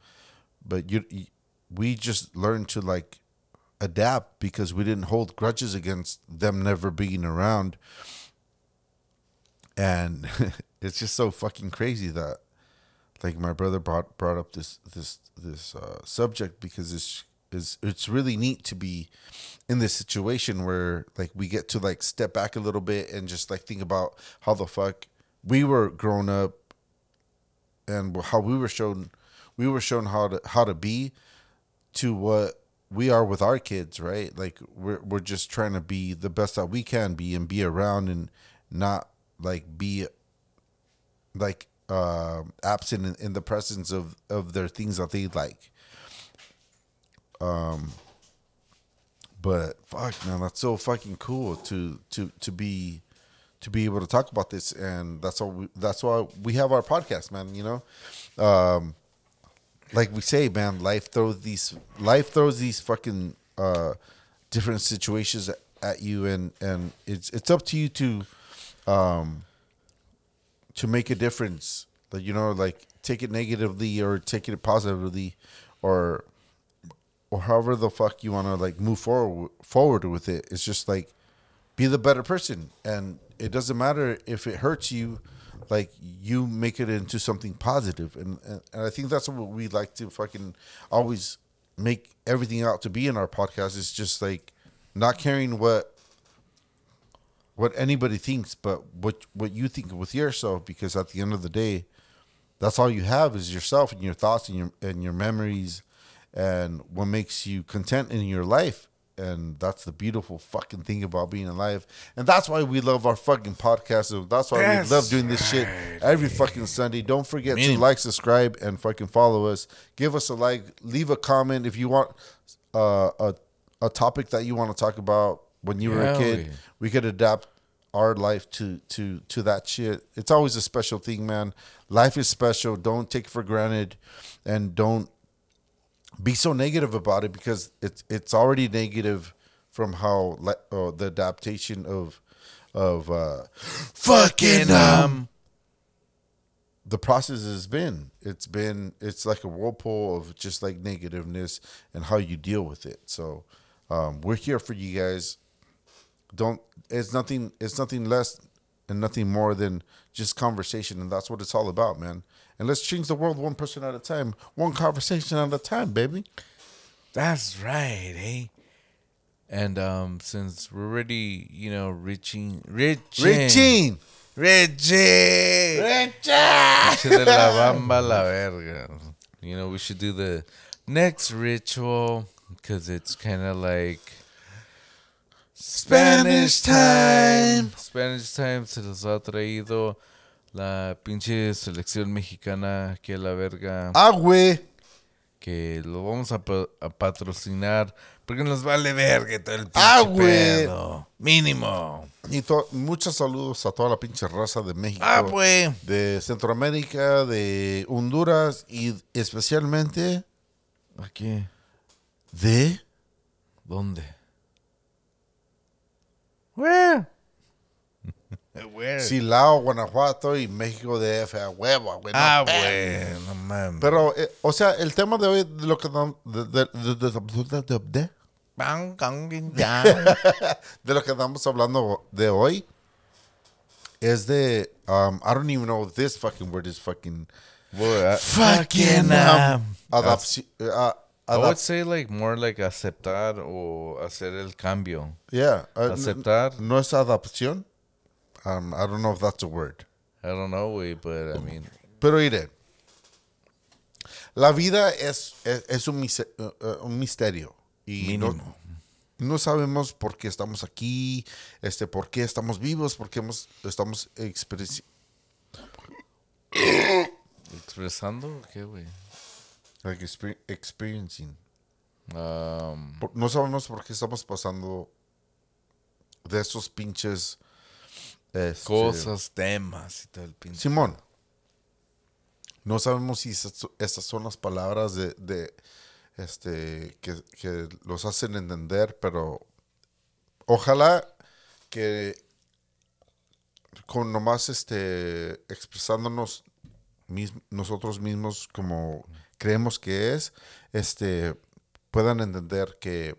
But you, you we just learned to like adapt because we didn't hold grudges against them never being around. And it's just so fucking crazy that like my brother brought brought up this this this uh, subject because it's is it's really neat to be in this situation where like we get to like step back a little bit and just like think about how the fuck we were grown up and how we were shown we were shown how to how to be to what we are with our kids right? Like we're we're just trying to be the best that we can be and be around and not like be like uh, absent in, in the presence of of their things that they like um but fuck man that's so fucking cool to to to be to be able to talk about this. And that's all we, that's why we have our podcast man you know? Um like we say man life throws these life throws these fucking uh different situations at you. And and it's it's up to you to um to make a difference. That you know like take it negatively or take it positively or or however the fuck you want to like move forward forward with it. It's just like be the better person. And it doesn't matter if it hurts you like you make it into something positive. And and, and i think that's what we like to fucking always make everything out to be in our podcast It's just like not caring what what anybody thinks, but what what you think with yourself. Because at the end of the day, that's all you have is yourself and your thoughts and your and your memories, and what makes you content in your life. And that's the beautiful fucking thing about being alive. And that's why we love our fucking podcast. And that's why That's we love doing this shit every fucking Sunday. Don't forget to like, subscribe, and fucking follow us. Give us a like. Leave a comment if you want uh, a a topic that you want to talk about when you were a kid we could adapt our life to to to that shit it's always a special thing man life is special don't take it for granted and don't be so negative about it because it's it's already negative from how le- uh, the adaptation of of uh fucking um the process has been. It's been it's like a whirlpool of just like negativeness and how you deal with it. So um we're here for you guys. Don't it's nothing it's nothing less and nothing more than just conversation and that's what it's all about man and let's change the world one person at a time one conversation at a time baby That's right, eh? And um, since we're already, you know, reaching, reaching, reaching, Richie, Richie, de la bamba la verga. You know, we should do the next ritual because it's kind of like Spanish time. Spanish time se les ha traído la pinche selección mexicana que la verga. ah güey que lo vamos a, pa- a patrocinar porque nos vale verga todo el pinche Ah, güey. pedo. Mínimo. y muchos saludos a toda la pinche raza de México Ah, güey. de Centroamérica de Honduras y especialmente Aquí. de ¿Dónde? Where? Silao, Guanajuato y México DF a huevo, güey. no Ah, güey. No mames. Pero, eh, o sea, el tema de hoy, de lo que de, de, lo que estamos hablando de hoy es de, um, I don't even know this fucking word is fucking Boy, I- fucking um, adopci- uh, I would say like more like aceptar o hacer el cambio. yeah, uh, Aceptar. no es adopción. Um, I don't know if that's a word. I don't know, güey, but I mean, Pero mire, la vida es, es, es un, mise- eh, eh, un misterio. Y no, Mínimo. no sabemos por qué estamos aquí, este, por qué estamos vivos, por qué hemos, estamos experienciando. ¿Expresando? ¿Qué, güey? Like exper- experiencing. Um, Por- No sabemos por qué estamos pasando de esos pinches este, cosas, temas y todo el pinche. Simón. No sabemos si estas son las palabras de, de, este que, que los hacen entender, pero ojalá que con nomás este expresándonos mis- nosotros mismos como creemos que es, este puedan entender que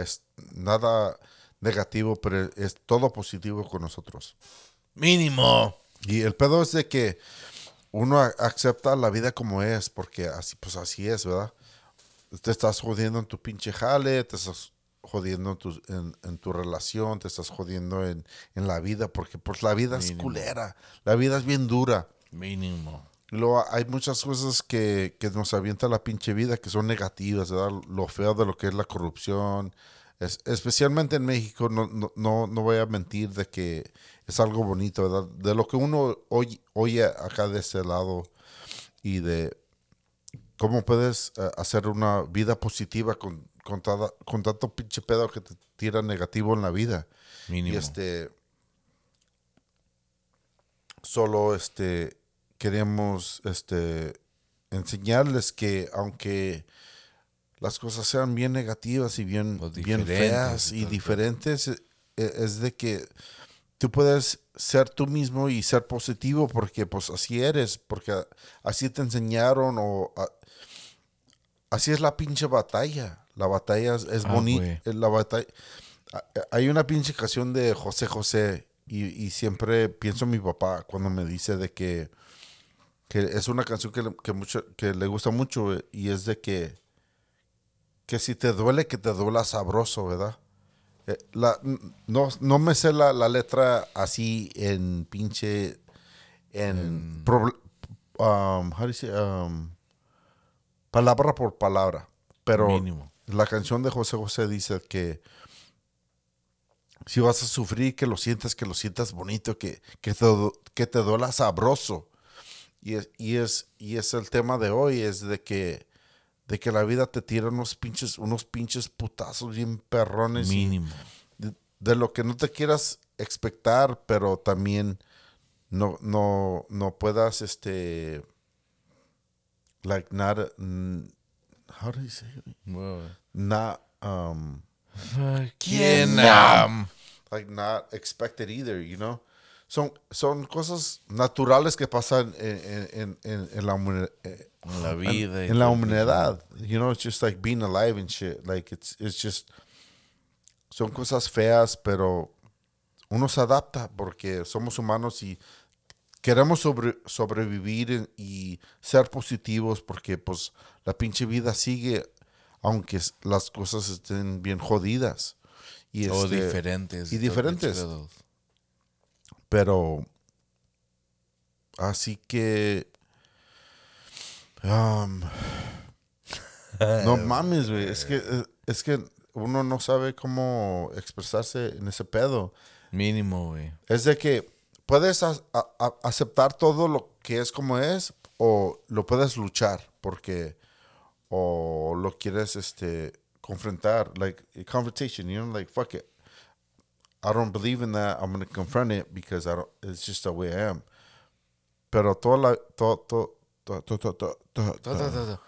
es nada negativo, pero es todo positivo con nosotros. Mínimo. Y el pedo es de que uno acepta la vida como es, porque así, pues así es, ¿verdad? Te estás jodiendo en tu pinche jale, te estás jodiendo en tu, en, en tu relación, te estás jodiendo en, en la vida, porque pues la vida es culera, la vida es bien dura. Mínimo. Luego hay muchas cosas que, que nos avienta la pinche vida que son negativas, ¿verdad? Lo feo de lo que es la corrupción, es- especialmente en México, no, no, no, no voy a mentir de que es algo bonito, ¿verdad? De lo que uno oye, oye acá de ese lado y de cómo puedes eh, hacer una vida positiva con, con, tada- con tanto pinche pedo que te tira negativo en la vida. Mínimo. Y este. Solo este. Queremos este. Enseñarles que aunque las cosas sean bien negativas y bien, bien feas y diferentes, e- e- es de que tú puedes ser tú mismo y ser positivo porque pues así eres, porque así te enseñaron o a- así es la pinche batalla. La batalla es, es Ah, bonita. güey. La batalla. a- Hay una pinche canción de José José y, y siempre pienso en mi papá cuando me dice de que, que es una canción que, le- que, mucho, que le gusta mucho eh, y es de que, que si te duele, que te duela sabroso, ¿verdad? Eh, la, no, no me sé la, la letra así en pinche. En. um, how do you say, um, palabra por palabra. Pero Mínimo. la canción de José José dice que. Si vas a sufrir, que lo sientas, que lo sientas bonito, que, que, te, que te duela sabroso. Y es, y, es, y es el tema de hoy, es de que, de que la vida te tira unos pinches, unos pinches putazos bien perrones. y- Mínimo. de, de lo que no te quieras expectar, pero también no, no, no puedas, este, like, not, mm, how do you say it? Not, um, ¿Quién? am? like, not expected either, you know? Son, son cosas naturales que pasan en, en, en, en- la la vida. y En la humanidad, you know, it's just like being alive and shit. Like it's it's just son cosas feas, pero uno se adapta porque somos humanos y queremos sobre- sobrevivir y ser positivos porque pues la pinche vida sigue aunque las cosas estén bien jodidas. Y O este, diferentes. y diferentes. Pero así que um, no mames, güey. Es que eh, es que uno no sabe cómo expresarse en ese pedo. Mínimo, güey. Es de que puedes a- a- a- aceptar todo lo que es como es o lo puedes luchar porque o lo quieres este confrontar like a confrontation you know like fuck it I don't believe in that I'm gonna confront it because I don't it's just the way I am pero toda la todo todo todo todo todo, todo- Todo, todo, todo.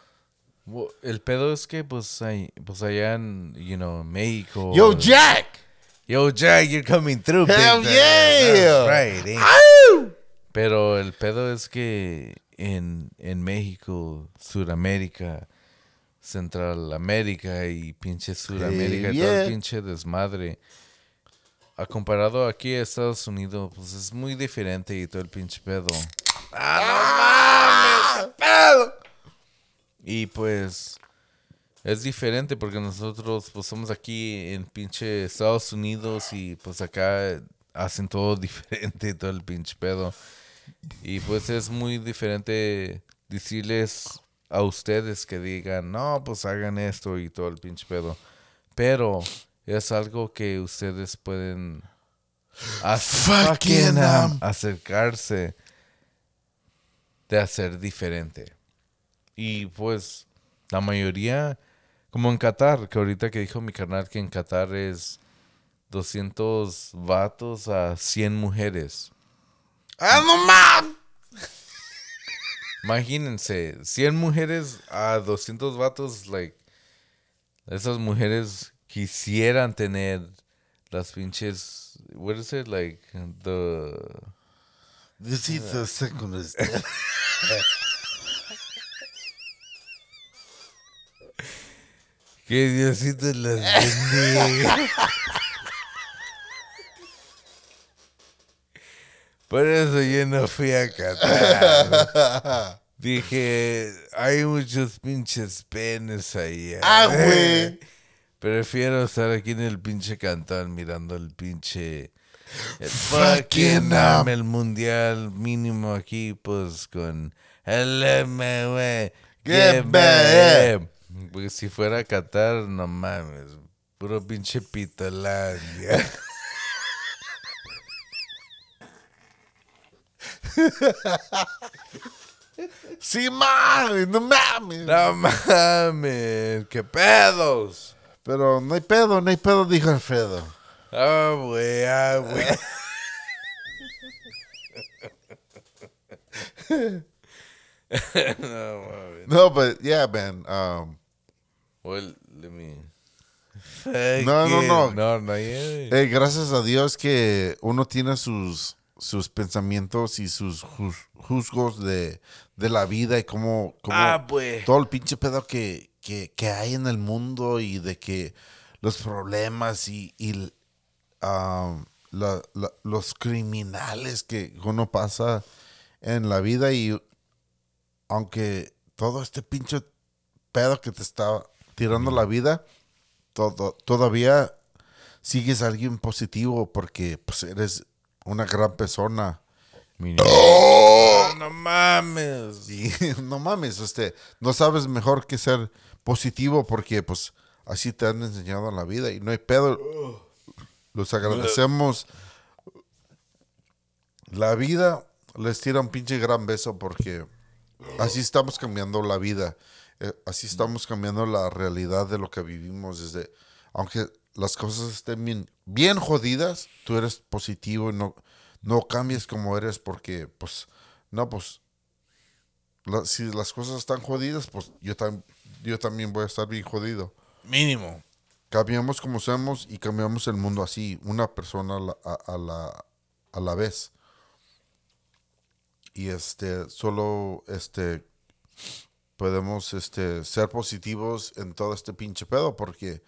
Wo- El pedo es que, pues, ahí- pues allá en, you know, México. Yo Jack Yo, Jack, you're coming through. Hell yeah. That's right, eh. Pero el pedo es que en, en México, Sudamérica, Central América y pinche todo yeah. el pinche desmadre. A comparado aquí a Estados Unidos, pues es muy diferente y todo el pinche pedo. Y pues es diferente porque nosotros pues somos aquí en pinche Estados Unidos y pues acá hacen todo diferente, todo el pinche pedo. Y pues es muy diferente decirles a ustedes que digan, no, pues hagan esto y todo el pinche pedo. Pero es algo que ustedes pueden Fucking, acercarse de hacer diferente. Y pues la mayoría, como en Qatar, que ahorita que dijo mi carnal que en Qatar es 200 vatos a 100 mujeres. ¡Ah, no mames! Imagínense, 100 mujeres a 200 vatos, like, esas mujeres quisieran tener las pinches, what is it, like, the, This is the second step. que Diosito las bendiga. Por eso yo no fui a Qatar. Dije, hay muchos pinches penes allá. Ah, güey. Prefiero estar aquí en el pinche cantón mirando el pinche. El Fucking, fucking, um, el mundial mínimo aquí, pues con güey. Get back. Porque si fuera a Qatar, no mames. Puro pinche pitolandia. Sí, mames, no mames. no mames. ¿Qué pedos? Pero no hay pedo, no hay pedo, dijo Alfredo. Ah, güey, ah, güey. no mames. No, but yeah, man. Um, Well, let me. No, no, no. No, no, yeah. eh, gracias a Dios que uno tiene sus, sus pensamientos y sus juz- juzgos de, de la vida y cómo, cómo Ah, güey. todo el pinche pedo que, que, que hay en el mundo y de que los problemas y, y um, la- la- los criminales que uno pasa en la vida y aunque todo este pinche pedo que te está tirando la vida, todo, todavía sigues alguien positivo porque pues eres una gran persona. Ah, no mames. Y no mames, este, no sabes mejor que ser positivo porque pues así te han enseñado en la vida y no hay pedo. Los agradecemos. La vida les tira un pinche gran beso porque así estamos cambiando la vida. Eh, así estamos cambiando la realidad de lo que vivimos desde aunque las cosas estén bien, bien jodidas, tú eres positivo y no, no cambies como eres porque pues no pues si las cosas están jodidas, pues yo, tam- yo también voy a estar bien jodido. Mínimo. Cambiamos como somos y cambiamos el mundo así, una persona a la, a- a la, a la vez. Y este, solo este, podemos este, ser positivos en todo este pinche pedo, porque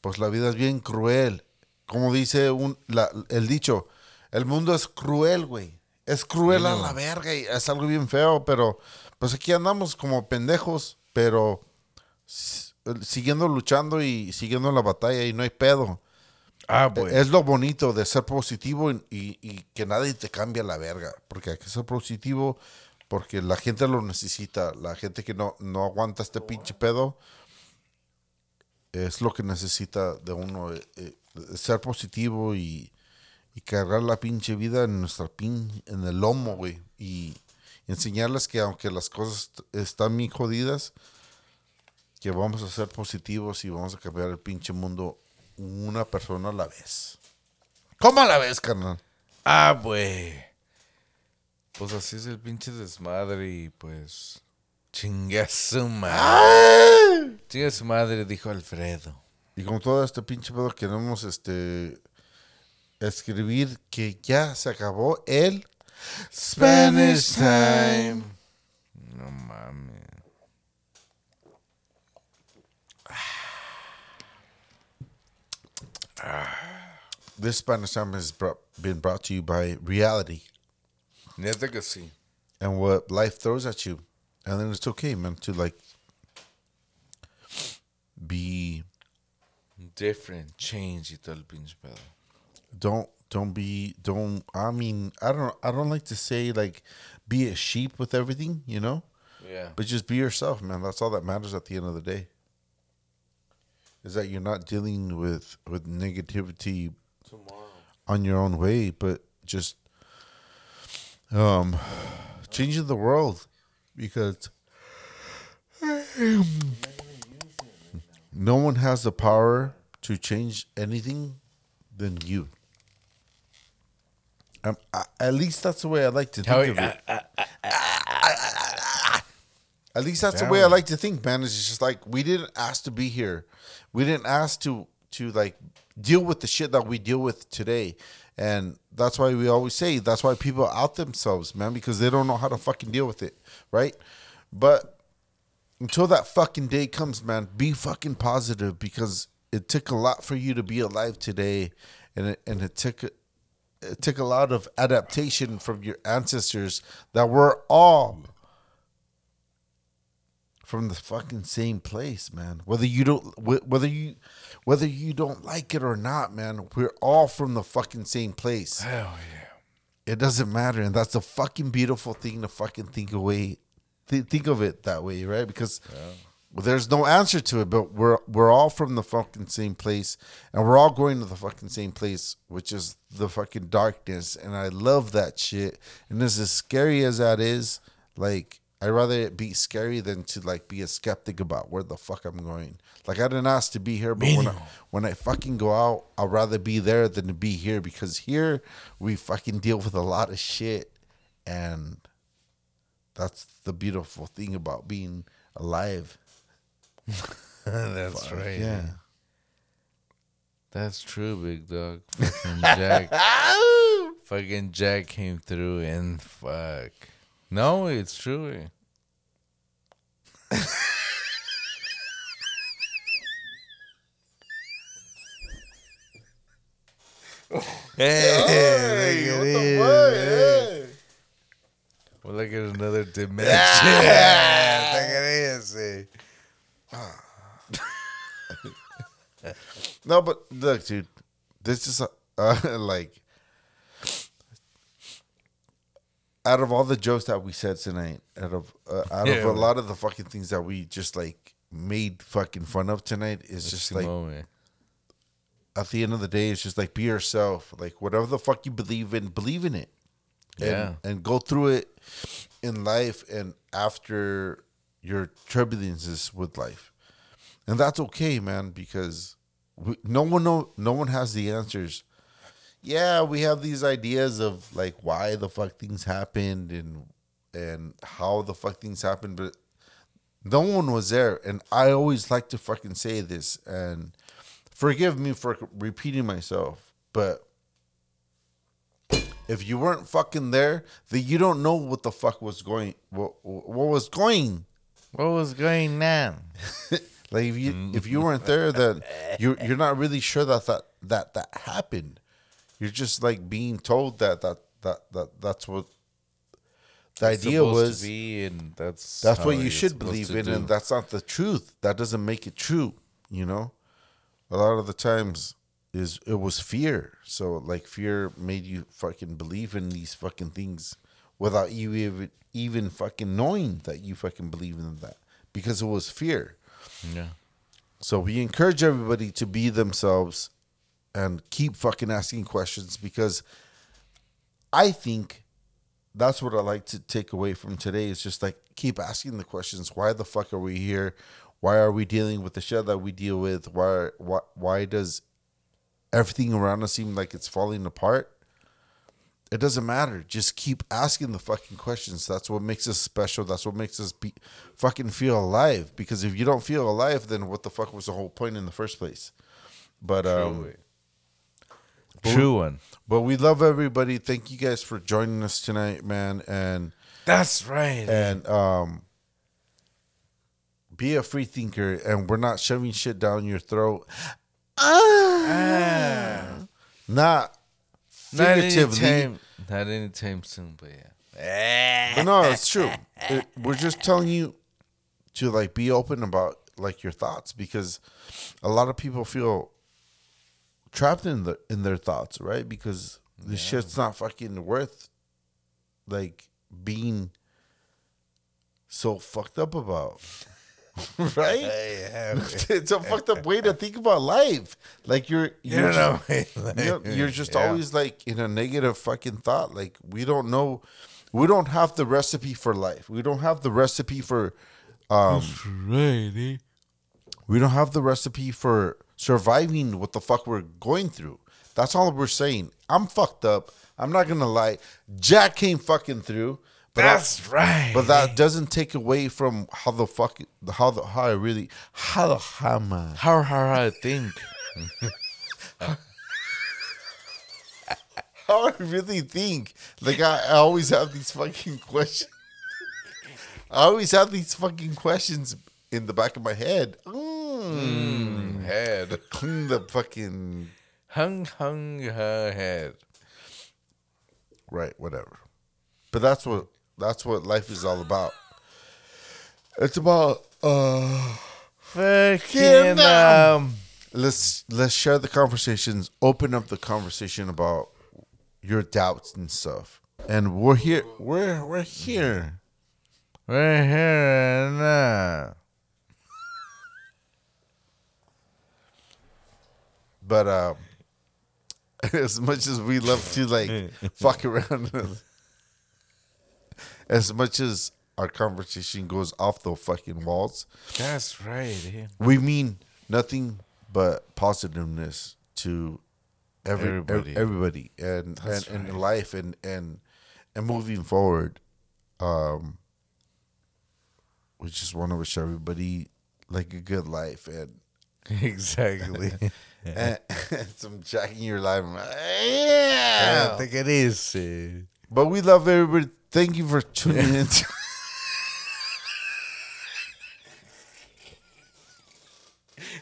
pues la vida es bien cruel. Como dice un, la- el dicho, el mundo es cruel, güey. Es cruel a la verga y es algo bien feo, pero pues aquí andamos como pendejos, pero siguiendo luchando y siguiendo la batalla y no hay pedo. Ah, güey. Es lo bonito de ser positivo y, y- y que nadie te cambie la verga. Porque hay que ser positivo porque la gente lo necesita. La gente que no, no aguanta este pinche pedo es lo que necesita de uno. eh, eh, ser positivo y, y cargar la pinche vida en nuestra pin, en el lomo, güey. Y enseñarles que aunque las cosas están bien jodidas, que vamos a ser positivos y vamos a cambiar el pinche mundo una persona a la vez. ¿Cómo a la vez, carnal? Ah, güey. Pues así es el pinche desmadre y pues. Chingue a su madre. Chingue a su madre, dijo Alfredo. Y con todo este pinche pedo queremos este escribir que ya se acabó el Spanish time. No mames. This Spanish time has brought, been brought to you by reality Neta and what life throws at you. And then it's okay, man, to like be Different, change it el pinche pedo. don't don't be don't I mean I don't I don't like to say like be a sheep with everything, you know? Yeah. But just be yourself, man. That's all that matters at the end of the day. Is that you're not dealing with with negativity Tomorrow. on your own way, but just um changing the world because no one has the power to change anything than you. Um, I, at least that's the way I like to think How, of it. At least that's the way I like to think, man. It's just like we didn't ask to be here. We didn't ask to to like deal with the shit that we deal with today. And that's why we always say that's why people out themselves, man, because they don't know how to fucking deal with it, right? But until that fucking day comes, man, be fucking positive because it took a lot for you to be alive today, and it and it took it took a lot of adaptation from your ancestors that were all from the fucking same place, man. Whether you don't, whether you, whether you don't like it or not, man, we're all from the fucking same place. Hell yeah. It doesn't matter, and that's a fucking beautiful thing to fucking think away, th- think of it that way, right? Because there's no answer to it, but we're we're all from the fucking same place, and we're all going to the fucking same place, which is the fucking darkness. And I love that shit. And as as scary as that is, like I'd rather it be scary than to like be a skeptic about where the fuck I'm going. Like I didn't ask to be here, but when I, when I fucking go out, I'd rather be there than to be here because here we fucking deal with a lot of shit, and that's the beautiful thing about being alive. That's right. Yeah. That's true, big dog. Fucking Jack. fucking Jack came through and fuck. No, it's true. hey, look at it. Look at another dimension. look at this. eh. No, but look, dude, this is uh, like out of all the jokes that we said tonight, out of uh, out of Yeah. a lot of the fucking things that we just like made fucking fun of tonight, is just like moment. at the end of the day, it's just like be yourself. Like whatever the fuck you believe in, believe in it. And, Yeah. And go through it in life and after your turbulences with life. And that's okay, man, because we, no one know no one has the answers. Yeah, we have these ideas of like why the fuck things happened and and how the fuck things happened, but no one was there. And I always like to fucking say this, and forgive me for repeating myself, but if you weren't fucking there, then you don't know what the fuck was going, what what was going. What was going on? Like if you if you weren't there, then you're you're not really sure that that that that happened. You're just like being told that that that that that's what the idea was. and that's that's what you should believe in, do. and that's not the truth. That doesn't make it true. You know, a lot of the times is it was fear. So like fear made you fucking believe in these fucking things without you even even fucking knowing that you fucking believe in that because it was fear. yeah. So we encourage everybody to be themselves and keep fucking asking questions because I think that's what I like to take away from today is just like keep asking the questions. Why the fuck are we here? Why are we dealing with the shit that we deal with? Why why why does everything around us seem like it's falling apart? It doesn't matter. Just keep asking the fucking questions. That's what makes us special. That's what makes us be fucking feel alive. Because if you don't feel alive, then what the fuck was the whole point in the first place? But um, True one. but we love everybody. Thank you guys for joining us tonight, man. And That's right. and um, be a free thinker. And we're not shoving shit down your throat. Ah, not not figuratively. anytime, not anytime soon, but yeah. But no, it's true. It, we're just telling you to like be open about like your thoughts because a lot of people feel trapped in the in their thoughts, right? Because the shit's not fucking worth like being so fucked up about? right? Yeah, it's a fucked up way to think about life. Like you're you you're know, you're, you're just Yeah. always like in a negative fucking thought. Like we don't know, we don't have the recipe for life. We don't have the recipe for, um, right. we don't have the recipe for surviving what the fuck we're going through. That's all we're saying. I'm fucked up. I'm not gonna lie. Jack came fucking through. But I- That's right. but that doesn't take away from how the fuck how the how I really how the how I? how how I think. how I really think. Like I, I always have these fucking questions. I always have these fucking questions in the back of my head. Mm. Head The fucking hung hung her head. right, whatever. But that's what that's what life is all about. It's about uh Fucking um. let's let's share the conversations, open up the conversation about your doubts and stuff. And we're here we're we're here. We're here now. But um, as much as we love to like fuck around, as much as our conversation goes off the fucking walls, That's right. eh? we mean nothing but positiveness to every Everybody. everybody, and That's and, and in life and and and moving forward. Um, we just want to wish everybody like a good life and Exactly. And, and some Jack in your life. I Yeah. don't think it is. eh. But we love everybody. Thank you for tuning in. to-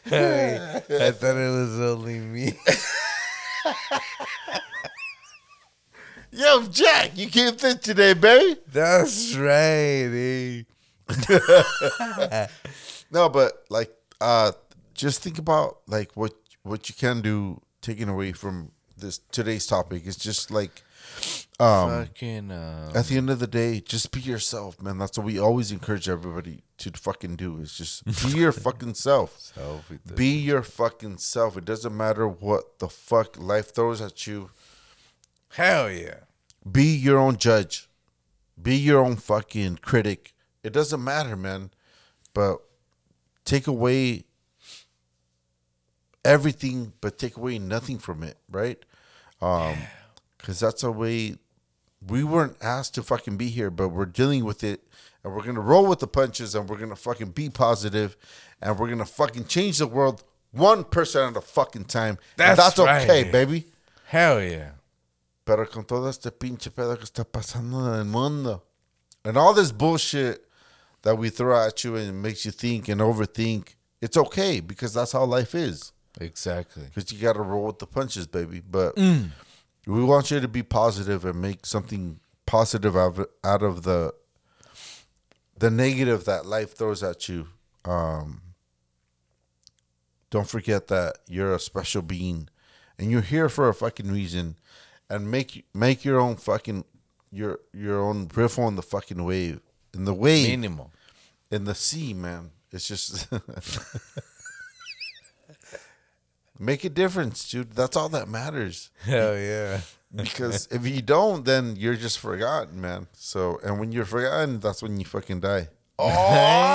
I, I thought it was only me. Yo, Jack, you came through today, baby. That's right. Eh? No, but like, uh, just think about like what what you can do. Taking away from this today's topic is just like, um, Fucking um, at the end of the day, just be yourself, man. That's what we always encourage everybody to fucking do. Is just be your fucking self. thing. Be your fucking self. It doesn't matter what the fuck life throws at you. Hell yeah. Be your own judge. Be your own fucking critic. It doesn't matter, man. But take away everything, but take away nothing from it, right? Um, because that's a way we weren't asked to fucking be here, but we're dealing with it, and we're gonna roll with the punches, and we're gonna fucking be positive, and we're gonna fucking change the world one person at a fucking time. And That's that's okay, baby. Hell yeah. Pero con todo este pinche pedo que está pasando en el mundo. And all this bullshit that we throw at you and makes you think and overthink, it's okay because that's how life is. Exactly. Because you got to roll with the punches, baby. But we want you to be positive and make something positive out of, out of the the negative that life throws at you. Um, don't forget that you're a special being, and you're here for a fucking reason. And make make your own fucking your your own riff on the fucking wave. In the wave, Mínimo. in the sea, man. It's just make a difference, dude. That's all that matters. Hell yeah. Because if you don't, then you're just forgotten, man. So, and when you're forgotten, that's when you fucking die. Oh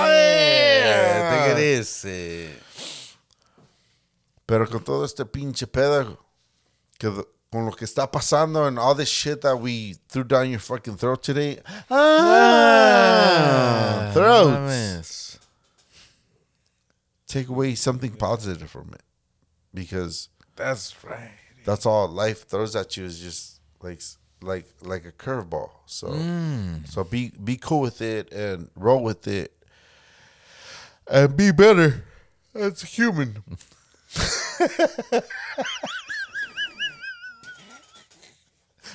yeah. I think it is. eh. Pero con todo este pinche pedo, que the- con lo que está pasando and all this shit that we threw down your fucking throat today, ah, throats. Mames. Take away something positive from it, because That's right. that's all life throws at you is just like like like a curveball. So so be be cool with it and roll with it and be better as a human.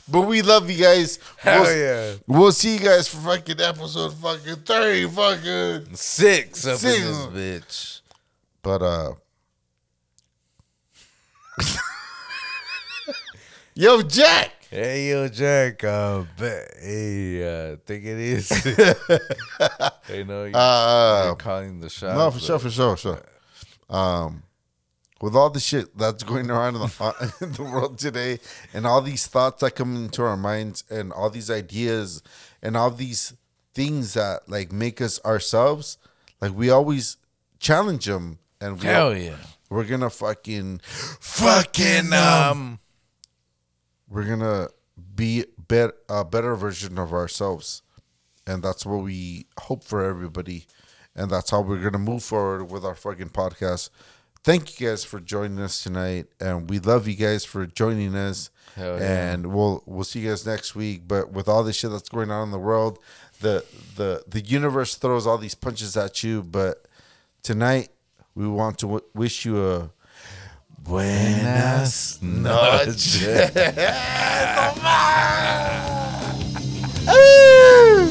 but we love you guys. Hell we'll, yeah. we'll see you guys for fucking episode fucking 30 fucking Six Six. this bitch. But uh Yo, Jack! Hey, yo, Jack. Uh, hey, uh, think it is. they know you, Uh, you're calling the shots. no, for sure, for sure, sure. Um, with all the shit that's going around in the, uh, in the world today, and all these thoughts that come into our minds, and all these ideas, and all these things that like make us ourselves, like we always challenge them, and we Hell yeah. We're gonna fucking fucking um we're gonna be bet a better version of ourselves. And that's what we hope for everybody. And that's how we're gonna move forward with our fucking podcast. Thank you guys for joining us tonight. And we love you guys for joining us. Yeah. and we'll we'll see you guys next week. But with all this shit that's going on in the world the the the universe throws all these punches at you. But tonight we want to w- wish you a buenas noches.